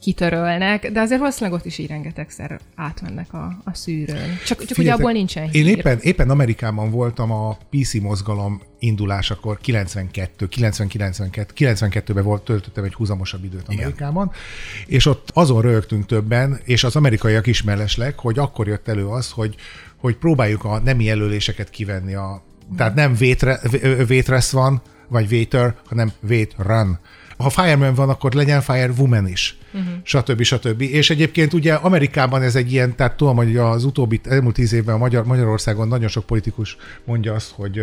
kitörölnek, de azért valószínűleg ott is így rengetegszer átmennek a, a szűrőn. Csak, csak ugye abból nincsen hír. Én éppen, éppen Amerikában voltam a PC mozgalom indulásakor, 92, 90-92, 92-ben volt, töltöttem egy húzamosabb időt Amerikában, és ott azon rögtünk többen, és az amerikaiak is mellesleg, hogy akkor jött elő az, hogy, hogy próbáljuk a nemi jelöléseket kivenni a tehát nem vétre, vétresz van, vagy waiter, hanem wait run. Ha fireman van, akkor legyen firewoman is, uh-huh. stb. stb. És egyébként ugye Amerikában ez egy ilyen, tehát tudom, hogy az utóbbi elmúlt tíz évben Magyar, Magyarországon nagyon sok politikus mondja azt, hogy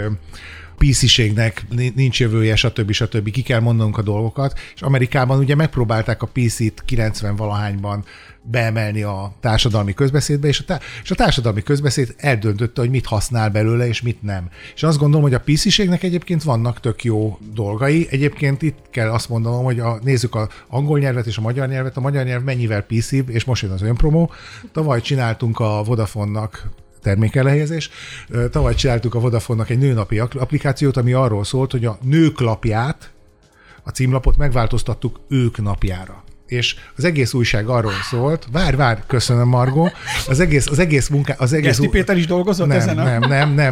PC-ségnek nincs jövője, stb. stb. Ki kell mondanunk a dolgokat, és Amerikában ugye megpróbálták a PC-t 90-valahányban beemelni a társadalmi közbeszédbe, és a, tá- és a társadalmi közbeszéd eldöntötte, hogy mit használ belőle, és mit nem. És azt gondolom, hogy a PC-ségnek egyébként vannak tök jó dolgai. Egyébként itt kell azt mondanom, hogy a, nézzük az angol nyelvet és a magyar nyelvet. A magyar nyelv mennyivel pc és most jön az önpromó. Tavaly csináltunk a Vodafone-nak termékelehelyezés. Ö, Tavaly csináltuk a Vodafone-nak egy nőnapi applikációt, ami arról szólt, hogy a nők lapját, a címlapot megváltoztattuk ők napjára. És az egész újság arról szólt, vár, vár, köszönöm Margó, az egész, az egész munká, az egész... Geszti Péter is dolgozott nem, ezen a nem, nem, nem, nem.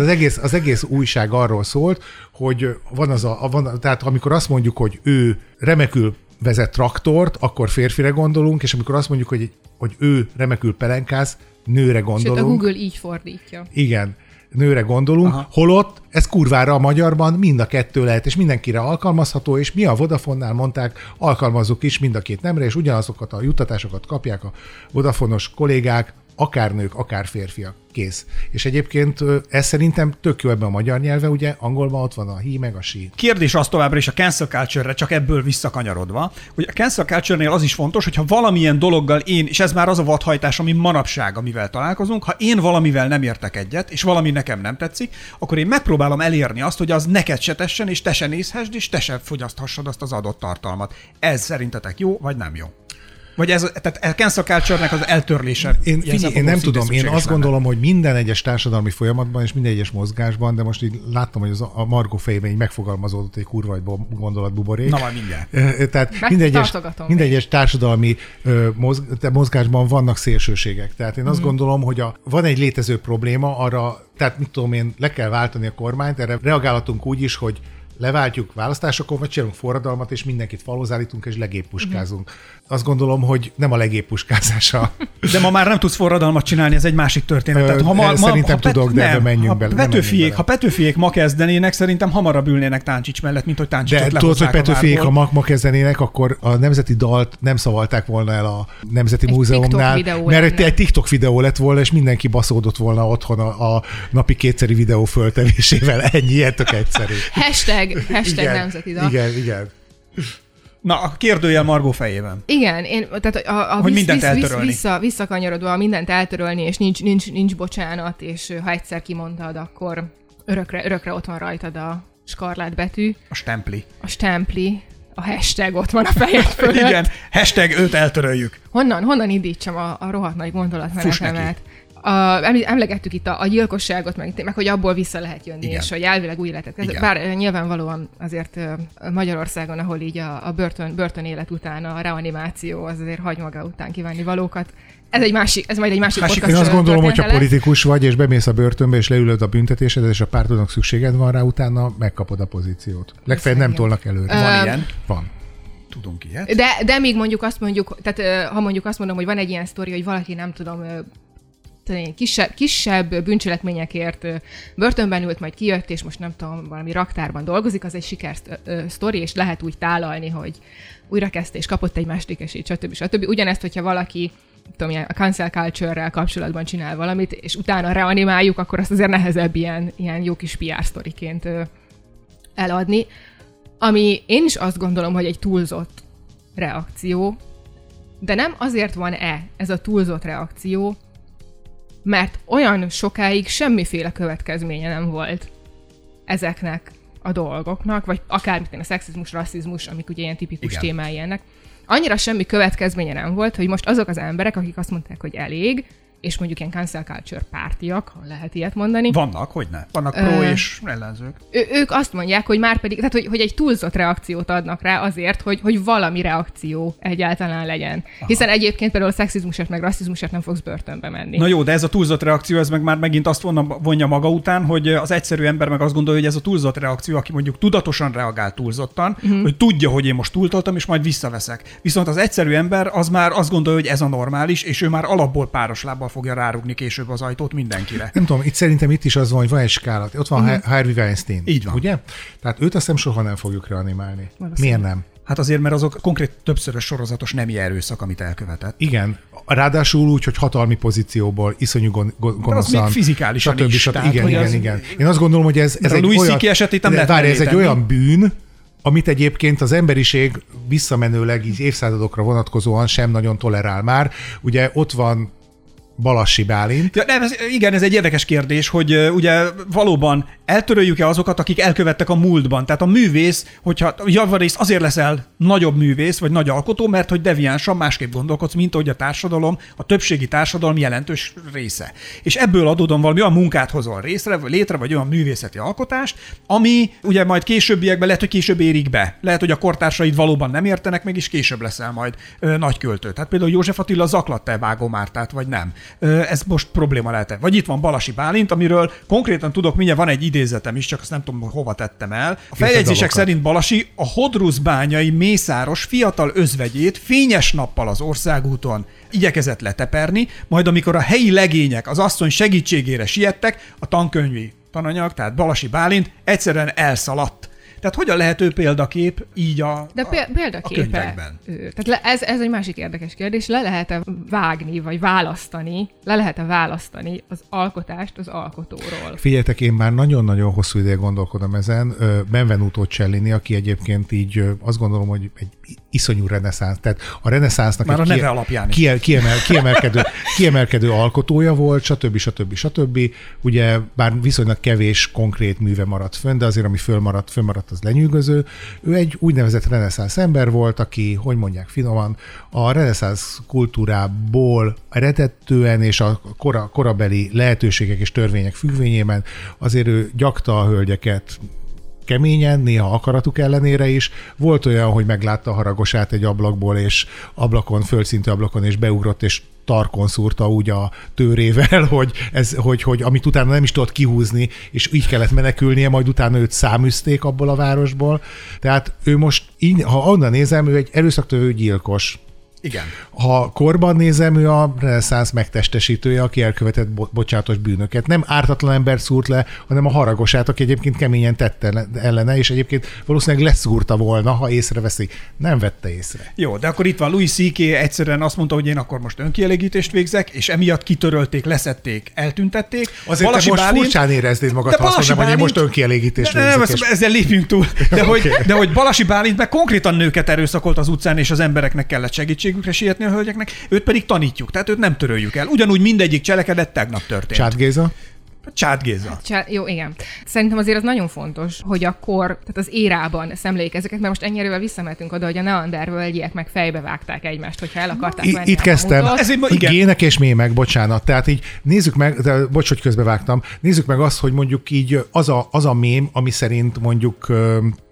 Az egész, az egész újság arról szólt, hogy van az a, van, tehát amikor azt mondjuk, hogy ő remekül vezet traktort, akkor férfire gondolunk, és amikor azt mondjuk, hogy, hogy ő remekül pelenkáz, nőre Sőt, gondolunk. a Google így fordítja. Igen, nőre gondolunk, Aha. holott ez kurvára a magyarban mind a kettő lehet, és mindenkire alkalmazható, és mi a Vodafonnál mondták, alkalmazzuk is mind a két nemre, és ugyanazokat a juttatásokat kapják a Vodafonos kollégák, akár nők, akár férfiak. Kész. És egyébként ez szerintem tök jó ebben a magyar nyelve, ugye angolban ott van a he meg a she. Kérdés az továbbra is a cancel culture-re, csak ebből visszakanyarodva, hogy a cancel culture-nél az is fontos, hogyha valamilyen dologgal én, és ez már az a vadhajtás, ami manapság, amivel találkozunk, ha én valamivel nem értek egyet, és valami nekem nem tetszik, akkor én megpróbálom elérni azt, hogy az neked se tessen, és te se nézhessd, és te se fogyaszthassad azt az adott tartalmat. Ez szerintetek jó, vagy nem jó? Vagy ez, tehát a cancel culture-nek az eltörlése. Én, figyelj, én nem tudom, én azt lenne. gondolom, hogy minden egyes társadalmi folyamatban és minden egyes mozgásban, de most így láttam, hogy az a Margó fejében így megfogalmazódott egy kurva egy bo- gondolatbuborék. Na majd mindjárt. Tehát minden egyes, minden társadalmi mozg, mozgásban vannak szélsőségek. Tehát én azt Mhm. gondolom, hogy a, van egy létező probléma, arra, tehát mit tudom én, le kell váltani a kormányt, erre reagálhatunk úgy is, hogy leváltjuk választásokon, vagy csinálunk forradalmat, és mindenkit falhoz állítunk, és legéppuskázunk. Mhm. Azt gondolom, hogy nem a legéppuskázása. De ma már nem tudsz forradalmat csinálni, ez egy másik történet. Ö, Tehát, ha ma, szerintem ha Pet- tudok, de nem, ebbe menjünk ha bele, Petőfiék, menjünk ha bele. Petőfiék ma kezdenének, szerintem hamarabb ülnének Táncsics mellett, mint hogy Táncsicsot De tudod, hogy Petőfiék, ha ma, ma kezdenének, akkor a nemzeti dalt nem szavalták volna el a Nemzeti Egy Múzeumnál, TikTok mert egy, lenne. egy TikTok videó lett volna, és mindenki baszódott volna otthon a, a napi kétszeri videó föltevésével. (laughs) Ennyi, ilyen tök egyszerű. Hashtag, (laughs) hashtag Igen, nemzeti dal. Igen, igen. Na, a kérdőjel Margó fejében. Igen, én, tehát a, a Hogy vissz, mindent vissz, eltörölni. vissza, visszakanyarodva mindent eltörölni, és nincs, nincs, nincs bocsánat, és ha egyszer kimondtad, akkor örökre, örökre ott van rajtad a skarlát betű, A stempli. a stempli, a hashtag ott van a fejed fölött. Igen, hashtag őt eltöröljük. Honnan, honnan indítsam a, a rohadt nagy Fuss gondolatmenetemet? A, emlí- emlegettük itt a, a gyilkosságot, meg, meg hogy abból vissza lehet jönni, Igen. és hogy elvileg új életet kezd. Bár ö, nyilvánvalóan azért ö, Magyarországon, ahol így a, a börtön, börtön élet után a reanimáció az azért hagy maga után kívánni valókat. Ez egy másik, ez majd egy másik Másik- podcast Én azt ö, gondolom, hogy ha története lesz. politikus vagy, és bemész a börtönbe, és leülöd a büntetésedet, és a pártodnak szükséged van rá, utána megkapod a pozíciót. Legfeljebb nem tolnak előre. Van ilyen? Van. Tudunk ilyet? De, de még mondjuk azt mondjuk, tehát ha mondjuk azt mondom, hogy van egy ilyen sztori, hogy valaki nem tudom kisebb, kisebb bűncselekményekért börtönben ült, majd kijött, és most nem tudom, valami raktárban dolgozik, az egy siker sztori, és lehet úgy tálalni, hogy újrakezdte, és kapott egy második esélyt, stb. stb. Ugyanezt, hogyha valaki tudom, ilyen a cancel culture-rel kapcsolatban csinál valamit, és utána reanimáljuk, akkor azt azért nehezebb ilyen, ilyen jó kis PR sztoriként eladni. Ami én is azt gondolom, hogy egy túlzott reakció, de nem azért van-e ez a túlzott reakció, mert olyan sokáig semmiféle következménye nem volt ezeknek a dolgoknak, vagy akár a szexizmus, rasszizmus, amik ugye ilyen tipikus Igen. témái ennek. Annyira semmi következménye nem volt, hogy most azok az emberek, akik azt mondták, hogy elég, és mondjuk ilyen cancel culture pártiak, ha lehet ilyet mondani, Vannak, hogy ne. Vannak pro Ö, és ellenzők. ő, ők azt mondják, hogy már pedig, tehát hogy, hogy egy túlzott reakciót adnak rá azért, hogy, hogy valami reakció egyáltalán legyen. Aha. Hiszen egyébként például a szexizmusért meg rasszizmusért nem fogsz börtönbe menni. Na jó, de ez a túlzott reakció, ez meg már megint azt vonna, vonja maga után, hogy az egyszerű ember meg azt gondolja, hogy ez a túlzott reakció, aki mondjuk tudatosan reagál túlzottan, uh-huh. hogy tudja, hogy én most túltoltam, és majd visszaveszek. Viszont az egyszerű ember az már azt gondolja, hogy ez a normális, és ő már alapból páros lábbal fogja rárugni később az ajtót mindenkire. Nem tudom, itt szerintem itt is az van, hogy van egy skála. Ott van uh-huh. Harvey Weinstein. Így van. Ugye? Tehát őt azt hiszem soha nem fogjuk reanimálni. Miért nem? Hát azért, mert azok konkrét többszörös sorozatos nemi erőszak, amit elkövetett. Igen. Ráadásul úgy, hogy hatalmi pozícióból, iszonyú gon- gon- gonoszan. még fizikálisan stb. is, stb. tehát, Igen, igen, az- igen. Én azt gondolom, hogy ez, ez a egy Louis olyan... Esetét nem de lehet várj, ez egy olyan bűn, amit egyébként az emberiség visszamenőleg így évszázadokra vonatkozóan sem nagyon tolerál már. Ugye ott van Balassi Bálint, Ja, nem, ez, igen, ez egy érdekes kérdés, hogy uh, ugye valóban eltöröljük-e azokat, akik elkövettek a múltban. Tehát a művész, hogyha javarészt azért leszel nagyobb művész, vagy nagy alkotó, mert hogy deviánsan másképp gondolkodsz, mint ahogy a társadalom, a többségi társadalom jelentős része. És ebből adódóan valami olyan munkát hozol részre, vagy létre, vagy olyan művészeti alkotást, ami ugye majd későbbiekben lehet, hogy később érik be. Lehet, hogy a kortársaid valóban nem értenek meg, és később leszel majd ö, nagy költő. Tehát például József Attila zaklatta-e Vágó Mártát, vagy nem. Ez most probléma lehet Vagy itt van Balasi Bálint, amiről konkrétan tudok, mindjárt van egy idézetem is, csak azt nem tudom, hogy hova tettem el. A feljegyzések szerint Balasi a Hodruszbányai mészáros fiatal özvegyét fényes nappal az országúton igyekezett leteperni, majd amikor a helyi legények az asszony segítségére siettek, a tankönyvi tananyag, tehát Balasi Bálint egyszerűen elszaladt. Tehát hogyan lehet ő példakép így a, De a, péld- a példaképe. könyvekben? ő. Tehát le, ez, ez egy másik érdekes kérdés. Le lehet-e vágni, vagy választani, le lehet-e választani az alkotást az alkotóról? Figyeljetek, én már nagyon-nagyon hosszú ideje gondolkodom ezen. Benvenuto Cellini, aki egyébként így azt gondolom, hogy egy iszonyú reneszánsz, tehát a reneszánsznak Már egy a neve alapján is. kiel, kiemel, kiemelkedő, (laughs) kiemelkedő alkotója volt, stb. stb. stb. Ugye bár viszonylag kevés konkrét műve maradt fönn, de azért ami fölmaradt, fölmaradt, az lenyűgöző. Ő egy úgynevezett reneszánsz ember volt, aki, hogy mondják finoman, a reneszánsz kultúrából eredetően és a kora, korabeli lehetőségek és törvények függvényében azért ő gyakta a hölgyeket keményen, néha akaratuk ellenére is. Volt olyan, hogy meglátta a haragosát egy ablakból, és ablakon, földszintű ablakon, és beugrott, és tarkon szúrta úgy a tőrével, (laughs) hogy, ez, hogy, hogy amit utána nem is tudott kihúzni, és így kellett menekülnie, majd utána őt száműzték abból a városból. Tehát ő most, így, ha onnan nézem, ő egy erőszaktövő gyilkos. Igen. Ha korban nézem, ő a reneszánsz megtestesítője, aki elkövetett bo- bocsátos bűnöket. Nem ártatlan ember szúrt le, hanem a haragosát, aki egyébként keményen tette ellene, és egyébként valószínűleg leszúrta volna, ha észreveszi. Nem vette észre. Jó, de akkor itt van Louis C.K. egyszerűen azt mondta, hogy én akkor most önkielégítést végzek, és emiatt kitörölték, leszették, eltüntették. Azért Balasi te most Bálint- furcsán éreznéd magad, ha azt Balasi mondanám, hogy én most Bálint- önkielégítést nem, végzek. ezt, és- ezzel lépjünk túl. De, (laughs) hogy, Oké. de hogy Balasi Bálint meg konkrétan nőket erőszakolt az utcán, és az embereknek kellett segítségükre sietni a hölgyeknek, őt pedig tanítjuk, tehát őt nem töröljük el. Ugyanúgy mindegyik cselekedet tegnap történt. Csát Géza? Csát Géza. Csá- jó, igen. Szerintem azért az nagyon fontos, hogy akkor, tehát az érában szemléljük ezeket, mert most ennyire visszamentünk oda, hogy a Neander völgyiek meg fejbe vágták egymást, hogyha el akarták I- venni itt kezdtem. Ezért ma- igen. Gének és mémek, bocsánat. Tehát így nézzük meg, de bocs, hogy közbevágtam, nézzük meg azt, hogy mondjuk így az a, az a mém, ami szerint mondjuk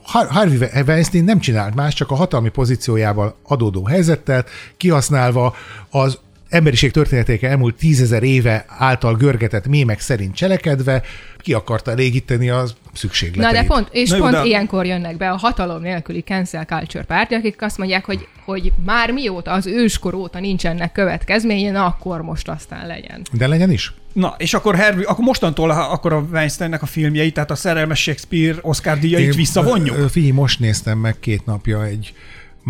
Harvey Weinstein nem csinált más, csak a hatalmi pozíciójával adódó helyzettel, kihasználva az emberiség történetéke elmúlt tízezer éve által görgetett mémek szerint cselekedve, ki akarta elégíteni az Na szükségleteit. de pont, és Na jó, pont de- ilyenkor jönnek be a hatalom nélküli cancel culture párti, akik azt mondják, hogy, hogy már mióta, az őskor óta nincsenek következménye, na akkor most aztán legyen. De legyen is. Na, és akkor, Harvey, akkor mostantól ha- akkor a Weinsteinnek a filmjeit, tehát a szerelmes Shakespeare Oscar díjait visszavonjuk? Ö, Figyelj, most néztem meg két napja egy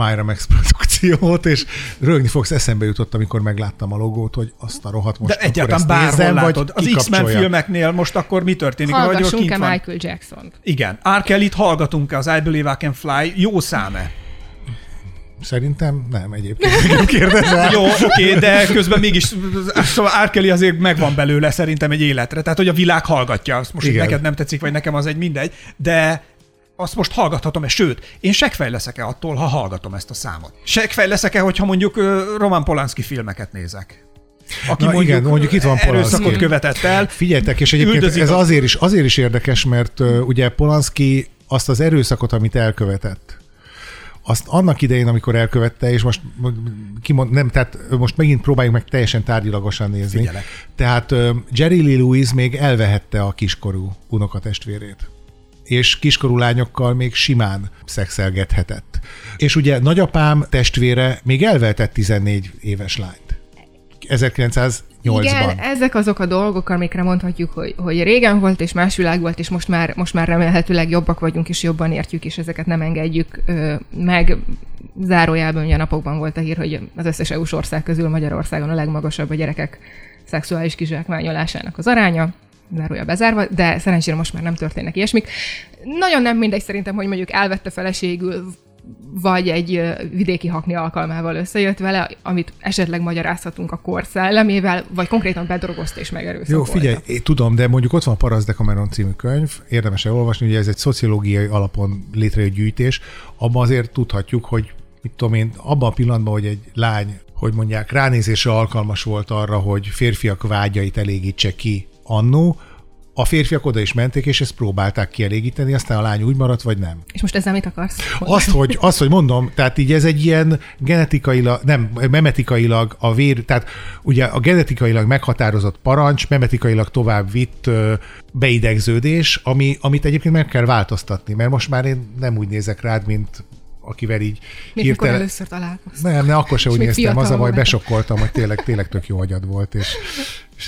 Myra Max produkciót, és rögni fogsz, eszembe jutott, amikor megláttam a logót, hogy azt a rohadt most De egyáltalán bárhol nézzem, vagy látod. Az X-Men filmeknél most akkor mi történik? Hallgassunk-e van? Michael Jackson-t? Igen. R. Kelly-t hallgatunk-e az I Believe I Can Fly? Jó száme. Szerintem nem egyébként. (laughs) Engem kérdezel. Jó, oké, de közben mégis, szóval R. Kelly azért megvan belőle szerintem egy életre. Tehát, hogy a világ hallgatja. Azt most, hogy Igen. neked nem tetszik, vagy nekem az egy mindegy. De azt most hallgathatom-e? Sőt, én segfej leszek-e attól, ha hallgatom ezt a számot? Segfej leszek-e, hogyha mondjuk Roman Polanski filmeket nézek? Aki Na igen, mondjuk itt van erőszakot Polanski. követett el. Figyeljetek, és egyébként ez azért is, azért is érdekes, mert uh, ugye Polanski azt az erőszakot, amit elkövetett, azt annak idején, amikor elkövette, és most kimond, nem, tehát most megint próbáljuk meg teljesen tárgyilagosan nézni. Figyelek. Tehát uh, Jerry Lee Lewis még elvehette a kiskorú unokatestvérét és kiskorú lányokkal még simán szexelgethetett. És ugye nagyapám testvére még elvehetett 14 éves lányt. 1908-ban. Igen, ezek azok a dolgok, amikre mondhatjuk, hogy, hogy régen volt, és más világ volt, és most már, most már remélhetőleg jobbak vagyunk, és jobban értjük, és ezeket nem engedjük ö, meg. Zárójában ugye napokban volt a hír, hogy az összes EU-s ország közül Magyarországon a legmagasabb a gyerekek szexuális kizsákmányolásának az aránya, zárója bezárva, de szerencsére most már nem történnek ilyesmik. Nagyon nem mindegy szerintem, hogy mondjuk elvette feleségül, vagy egy vidéki hakni alkalmával összejött vele, amit esetleg magyarázhatunk a kor szellemével, vagy konkrétan bedrogozta és Jó, megerőszakolta. figyelj, én tudom, de mondjuk ott van a Parasz Decameron című könyv, érdemes elolvasni, ugye ez egy szociológiai alapon létrejött gyűjtés, abban azért tudhatjuk, hogy mit tudom én, abban a pillanatban, hogy egy lány, hogy mondják, ránézésre alkalmas volt arra, hogy férfiak vágyait elégítse ki annó, a férfiak oda is menték, és ezt próbálták kielégíteni, aztán a lány úgy maradt, vagy nem. És most ezzel mit akarsz? Azt, hogy, azt, hogy mondom, tehát így ez egy ilyen genetikailag, nem, memetikailag a vér, tehát ugye a genetikailag meghatározott parancs, memetikailag tovább vitt beidegződés, ami, amit egyébként meg kell változtatni, mert most már én nem úgy nézek rád, mint akivel így Még mikor először találkoztunk. nem, ne, akkor se úgy néztem, az a baj, besokkoltam, hogy tényleg, tényleg tök jó agyad volt, és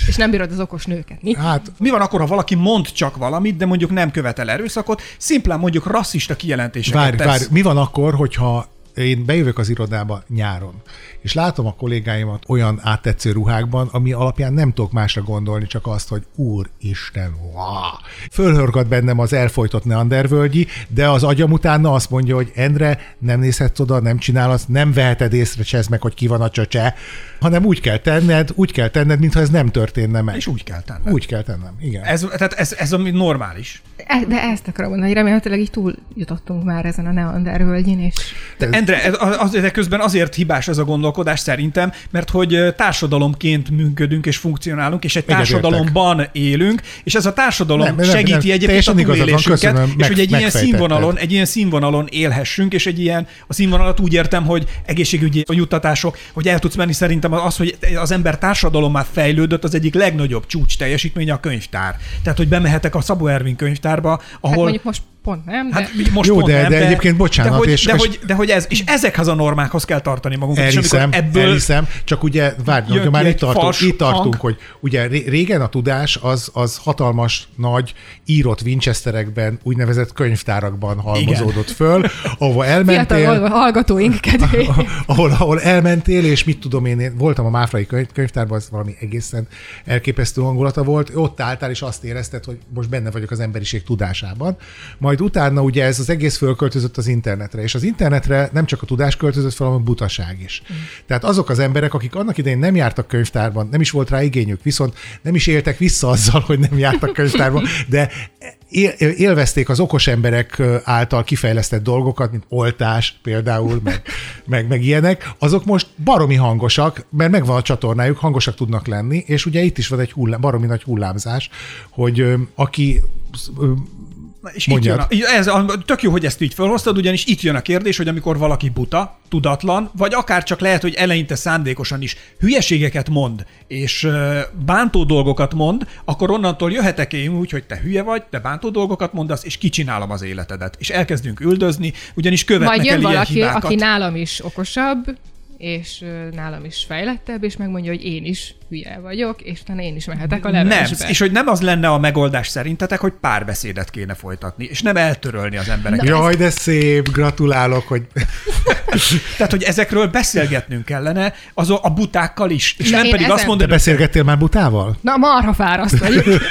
És nem bírod az okos nőket. Mi? Hát Mi van akkor, ha valaki mond csak valamit, de mondjuk nem követel erőszakot, szimplán mondjuk rasszista kijelentéseket várj, tesz. várj, mi van akkor, hogyha én bejövök az irodába nyáron, és látom a kollégáimat olyan áttetsző ruhákban, ami alapján nem tudok másra gondolni, csak azt, hogy úristen, wow. Fölhörgat bennem az elfolytott neandervölgyi, de az agyam utána azt mondja, hogy Endre, nem nézhetsz oda, nem csinálsz, nem veheted észre, csezd meg, hogy ki van a csöcse, hanem úgy kell tenned, úgy kell tenned, mintha ez nem történne meg. És úgy kell tenni. Úgy kell tennem, igen. Ez, tehát ez, ez ami normális. E- De ezt akarom mondani, hogy remélhetőleg így túl jutottunk már ezen a Neander völgyén, és De Endre, ez, az, de közben azért hibás ez a gondolkodás szerintem, mert hogy társadalomként működünk és funkcionálunk, és egy társadalomban élünk, és ez a társadalom Nem, nem, segíti nem, egyébként a van, túlélésünket, és meg- hogy egy ilyen színvonalon, egy ilyen színvonalon élhessünk, és egy ilyen, a színvonalat úgy értem, hogy egészségügyi juttatások, hogy el tudsz menni szerintem az, hogy az ember társadalom már fejlődött, az egyik legnagyobb csúcs teljesítménye a könyvtár. Tehát, hogy bemehetek a Szabó Ervin könyvtárba, hát ahol mondjuk most pont nem, de... Hát most Jó, pont de- nem, de egyébként bocsánat, de hogy, és- de, és- hogy, de hogy ez, és ezekhez a normákhoz kell tartani magunkat. és Elhiszem, amikor ebből elhiszem, csak ugye, várj, ki már itt tartunk, itt tartunk hang. hogy ugye ré- régen a tudás az, az hatalmas, nagy, írott Winchesterekben, úgynevezett könyvtárakban halmozódott föl, ahova Fiatal elmentél, hall- hallgatóink kedvéért. (laughs) ahol, ahol elmentél, és mit tudom én, én voltam a Máfrai könyv, könyvtárban, az valami egészen elképesztő hangulata volt, ott álltál, és azt érezted, hogy most benne vagyok az emberiség tudásában. Majd utána ugye ez az egész fölköltözött az internetre, és az internetre nem csak a tudás költözött fel, hanem a butaság is. Mm. Tehát azok az emberek, akik annak idején nem jártak könyvtárban, nem is volt rá igényük, viszont nem is éltek vissza azzal, hogy nem jártak könyvtárban, de él- élvezték az okos emberek által kifejlesztett dolgokat, mint oltás például, meg, meg, meg ilyenek, azok most baromi hangosak, mert megvan a csatornájuk, hangosak tudnak lenni, és ugye itt is van egy hullám, baromi nagy hullámzás, hogy aki És itt jön Mondjad. a, ez, tök jó, hogy ezt így felhoztad, ugyanis itt jön a kérdés, hogy amikor valaki buta, tudatlan, vagy akár csak lehet, hogy eleinte szándékosan is hülyeségeket mond, és bántó dolgokat mond, akkor onnantól jöhetek én úgy, hogy te hülye vagy, te bántó dolgokat mondasz, és kicsinálom az életedet. És elkezdünk üldözni, ugyanis követnek Vagy el jön ilyen valaki, hibákat. aki nálam is okosabb, és nálam is fejlettebb, és megmondja, hogy én is hülye vagyok, és utána én is mehetek a nem, levesbe. és hogy nem az lenne a megoldás szerintetek, hogy párbeszédet kéne folytatni, és nem eltörölni az embereket. jaj, de szép, gratulálok, hogy (laughs) Tehát, hogy ezekről beszélgetnünk kellene az a, butákkal is, és De nem pedig azt ezen- te mondani, beszélgettél már butával? Na, marha fáraszt vagyok. (laughs)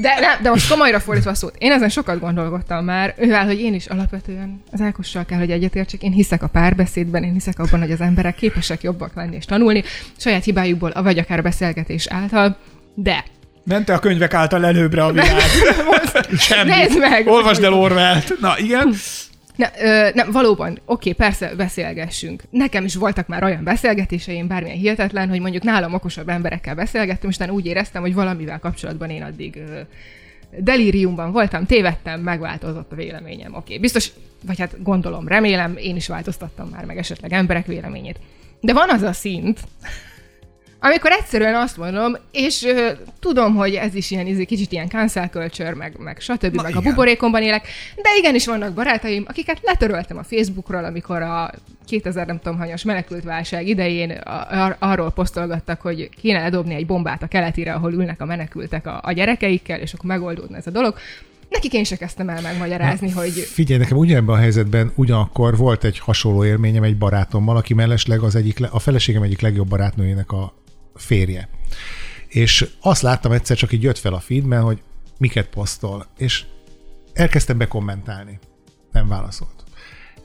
De, nem, de most komolyra fordítva a szót. Én ezen sokat gondolkodtam már, mivel, hogy én is alapvetően az Ákossal kell, hogy egyetértsek. Én hiszek a párbeszédben, én hiszek abban, hogy az emberek képesek jobbak lenni és tanulni, saját hibájukból, vagy akár beszélgetés által. De mente a könyvek által előbbre a világ. (laughs) Semmi. Nézd meg! Olvasd el Orwellt. Na, igen. Ne, ö, nem, valóban, oké, persze, beszélgessünk. Nekem is voltak már olyan beszélgetéseim, bármilyen hihetetlen, hogy mondjuk nálam okosabb emberekkel beszélgettem, és úgy éreztem, hogy valamivel kapcsolatban én addig ö, delíriumban voltam, tévedtem, megváltozott a véleményem. Oké, biztos, vagy hát gondolom, remélem, én is változtattam már meg esetleg emberek véleményét. De van az a szint, amikor egyszerűen azt mondom, és ö, tudom, hogy ez is ilyen izé, kicsit ilyen cancel culture, meg, meg stb., Na meg a igen. buborékomban élek, de igenis vannak barátaim, akiket letöröltem a Facebookról, amikor a 2000 nem tudom hanyas menekült válság idején a, ar- arról posztolgattak, hogy kéne ledobni egy bombát a keletire, ahol ülnek a menekültek a, a gyerekeikkel, és akkor megoldódna ez a dolog. Nekik én se kezdtem el megmagyarázni, hogy Figyelj, nekem ugyanebben a helyzetben ugyanakkor volt egy hasonló élményem egy barátommal, aki mellesleg az egyik, a feleségem egyik legjobb barátnőjének a férje. És azt láttam egyszer, csak így jött fel a feedben, hogy miket posztol, és elkezdtem bekommentálni. Nem válaszolt.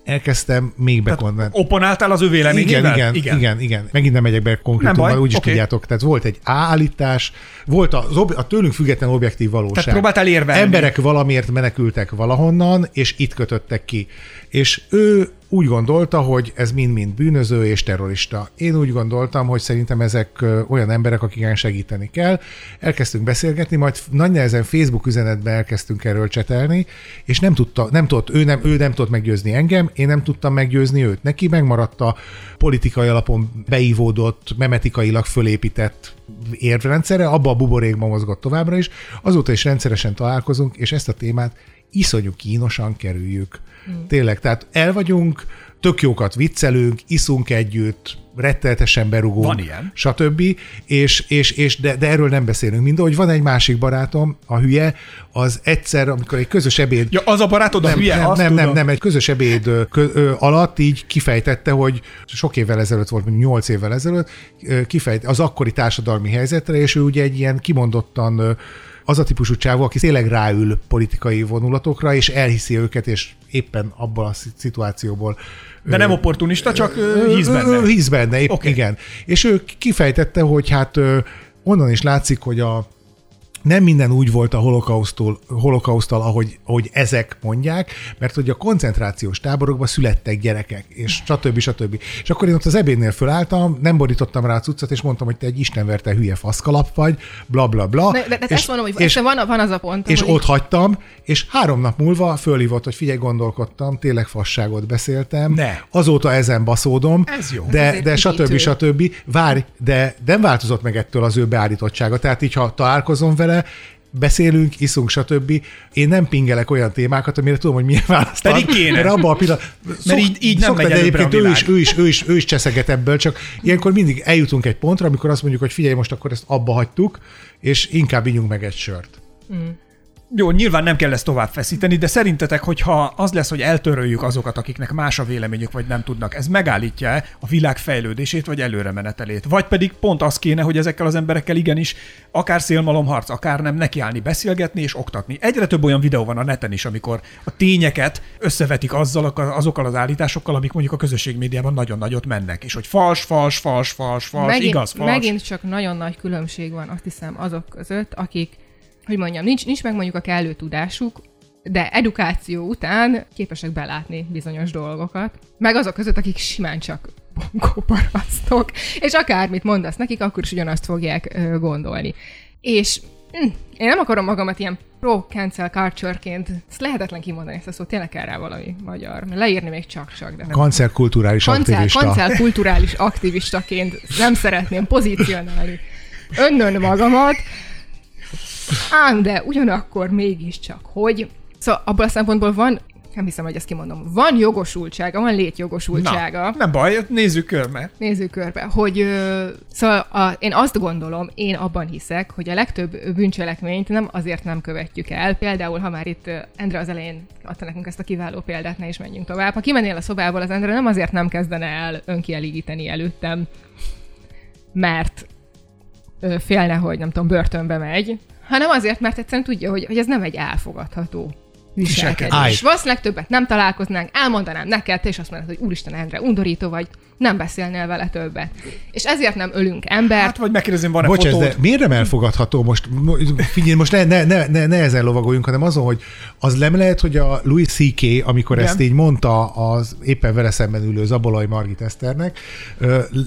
Elkezdtem még bekommentálni. Opponáltál az ő Igen, véleményével? igen, igen, igen, igen. Megint nem megyek be baj, úgyis oké. tudjátok. Tehát volt egy állítás, volt az ob- a tőlünk független objektív valóság. Tehát próbáltál érvelni. Emberek valamiért menekültek valahonnan, és itt kötöttek ki. És ő úgy gondolta, hogy ez mind-mind bűnöző és terrorista. Én úgy gondoltam, hogy szerintem ezek olyan emberek, akiken segíteni kell. Elkezdtünk beszélgetni, majd nagy nehezen Facebook üzenetben elkezdtünk erről csetelni, és nem tudta, nem tudott, ő nem, ő nem tudott meggyőzni engem, én nem tudtam meggyőzni őt. Neki megmaradt a politikai alapon beívódott, memetikailag fölépített érvrendszere, abba a buborékban mozgott továbbra is. Azóta is rendszeresen találkozunk, és ezt a témát iszonyú kínosan kerüljük. Mm. Tényleg, tehát el vagyunk tök jókat viccelünk, iszunk együtt, rettenetesen berugunk, Van ilyen. stb. És, és, és de, de, erről nem beszélünk. Mind, hogy van egy másik barátom, a hülye, az egyszer, amikor egy közös ebéd Ja, az a barátod a nem, hülye, nem, nem, nem, nem, egy közös ebéd kö, ö, alatt így kifejtette, hogy sok évvel ezelőtt volt, mondjuk 8 évvel ezelőtt, kifejt az akkori társadalmi helyzetre, és ő ugye egy ilyen kimondottan az a típusú csávó, aki tényleg ráül politikai vonulatokra, és elhiszi őket, és éppen abból a szi- szituációból De nem opportunista, csak ö, hisz benne. Hisz benne, épp, okay. igen. És ő kifejtette, hogy hát onnan is látszik, hogy a nem minden úgy volt a holokausztól, holokausztal, ahogy, ahogy ezek mondják, mert hogy a koncentrációs táborokban születtek gyerekek, és stb. stb. És akkor én ott az ebédnél fölálltam, nem borítottam rá a cuccot, és mondtam, hogy te egy istenverte hülye faszkalap vagy, bla bla bla. De, de, de és, ezt mondom, hogy és, van, van az a pont, és ott hagytam, és három nap múlva fölhívott, hogy figyelj, gondolkodtam, tényleg fasságot beszéltem. Ne. Azóta ezen baszódom. Ez jó. De, de stb. stb. Várj, de nem változott meg ettől az ő beállítottsága. Tehát így, ha találkozom vele, beszélünk, iszunk, stb. Én nem pingelek olyan témákat, amire tudom, hogy milyen választ Pedig ad, kéne. Mert abban a pillanat... Mert így- így nem megy egyébként ő is, ő, is, ő, is, ő is cseszeget ebből, csak ilyenkor mindig eljutunk egy pontra, amikor azt mondjuk, hogy figyelj, most akkor ezt abba hagytuk, és inkább ígyunk meg egy sört. Jó, nyilván nem kell ezt tovább feszíteni, de szerintetek, hogyha az lesz, hogy eltöröljük azokat, akiknek más a véleményük, vagy nem tudnak, ez megállítja a világ fejlődését, vagy előre menetelét? Vagy pedig pont az kéne, hogy ezekkel az emberekkel igenis akár szélmalomharc, akár nem nekiállni, beszélgetni és oktatni. Egyre több olyan videó van a neten is, amikor a tényeket összevetik azzal, azokkal az állításokkal, amik mondjuk a közösség médiában nagyon nagyot mennek, és hogy fals, fals, fals, fals, fals, megint, igaz, fals. megint csak nagyon nagy különbség van, azt hiszem, azok között, akik, hogy mondjam, nincs, nincs meg mondjuk a kellő tudásuk, de edukáció után képesek belátni bizonyos dolgokat. Meg azok között, akik simán csak bonkóparasztok, és akármit mondasz nekik, akkor is ugyanazt fogják ö, gondolni. És hm, én nem akarom magamat ilyen pro-cancel culture-ként, ezt lehetetlen kimondani ezt a szót, tényleg kell rá valami magyar. Leírni még csak-csak, de nem. Kancel, aktivista. kancel kulturális aktivistaként nem szeretném pozícionálni önnön magamat, ám de ugyanakkor mégiscsak, hogy szóval abból a szempontból van, nem hiszem, hogy ezt kimondom, van jogosultsága, van létjogosultsága. Na, nem baj, nézzük körbe. Nézzük körbe, hogy ö, szóval a, én azt gondolom, én abban hiszek, hogy a legtöbb bűncselekményt nem azért nem követjük el. Például, ha már itt Endre az elején adta nekünk ezt a kiváló példát, ne is menjünk tovább. Ha kimennél a szobából, az Endre nem azért nem kezdene el önkielégíteni előttem, mert ö, félne, hogy nem tudom, börtönbe megy, hanem azért, mert egyszerűen tudja, hogy, hogy ez nem egy elfogadható Viselkedés. Valószínűleg többet nem találkoznánk, elmondanám neked, és azt mondod, hogy úristen Endre, undorító vagy, nem beszélnél vele többet. És ezért nem ölünk embert, Hát, vagy megkérdezem, van-e Bocs, fotód? de miért nem elfogadható most? mo- Figyelj, most ne, ne, ne, ne, ne ezen lovagoljunk, hanem azon, hogy az nem lehet, hogy a Louis C.K., amikor Igen. ezt így mondta az éppen vele szemben ülő Zabolai Margit Eszternek,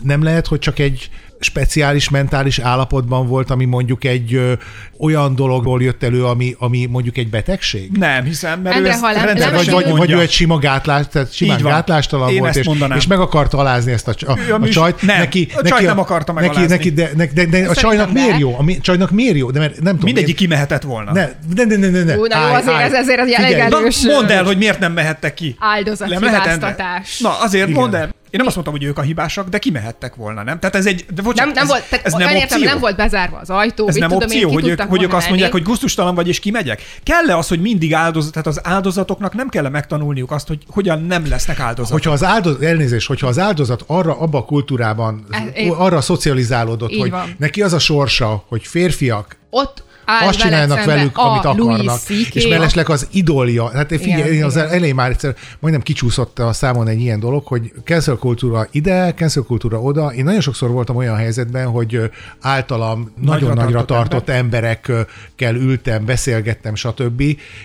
nem lehet, hogy csak egy speciális mentális állapotban volt, ami mondjuk egy ö, olyan dologból jött elő, ami, ami mondjuk egy betegség? Nem hiszem, mert Endre, ő ezt rendszeresen Vagy, vagy, vagy ő egy sima gátlás, tehát simán Így van. gátlástalan Én volt, ezt és, mondanám. és meg akarta alázni ezt a, a, a is- csajt. nem, neki, a csajt nem akarta neki, megalázni. neki, de, de, de, de a csajnak miért be. jó? A mi, csajnak miért jó? De mert nem tudom. Mindegyik én- kimehetett volna. ne, ne, ne, ne, ne, ne. Ú, na jó, Állj, azért állj. ez- ezért elég erős, mondd el, hogy miért nem mehettek ki. áldozathibáztatás. Na, azért Igen. mondd el. Én nem azt mondtam, hogy ők a hibásak, de kimehettek volna, nem? Tehát ez egy... De bocsánat, Nem, nem ez, volt, tehát ez nem értem, nem volt bezárva az ajtó, Ez mit nem tudom opció, én, hogy ők, hogy ők azt mondják, hogy gusztustalan vagy, és kimegyek? Kell-e az, hogy mindig áldozat, tehát az áldozatoknak nem kell megtanulniuk azt, hogy hogyan nem lesznek áldozatok? Hogyha az áldozat, elnézést, hogyha az áldozat arra, abba a kultúrában, Ez- én- arra szocializálódott, hogy van. neki az a sorsa, hogy férfiak Ott azt csinálnak velük, a amit akarnak, és mellesleg az idolja. Hát figyelj, Igen, én az igen. elején már egyszer majdnem kicsúszott a számon egy ilyen dolog, hogy cancel kultúra ide, cancel kultúra oda. Én nagyon sokszor voltam olyan helyzetben, hogy általam nagyon nagyra tartott tartott emberekkel ültem, beszélgettem, stb.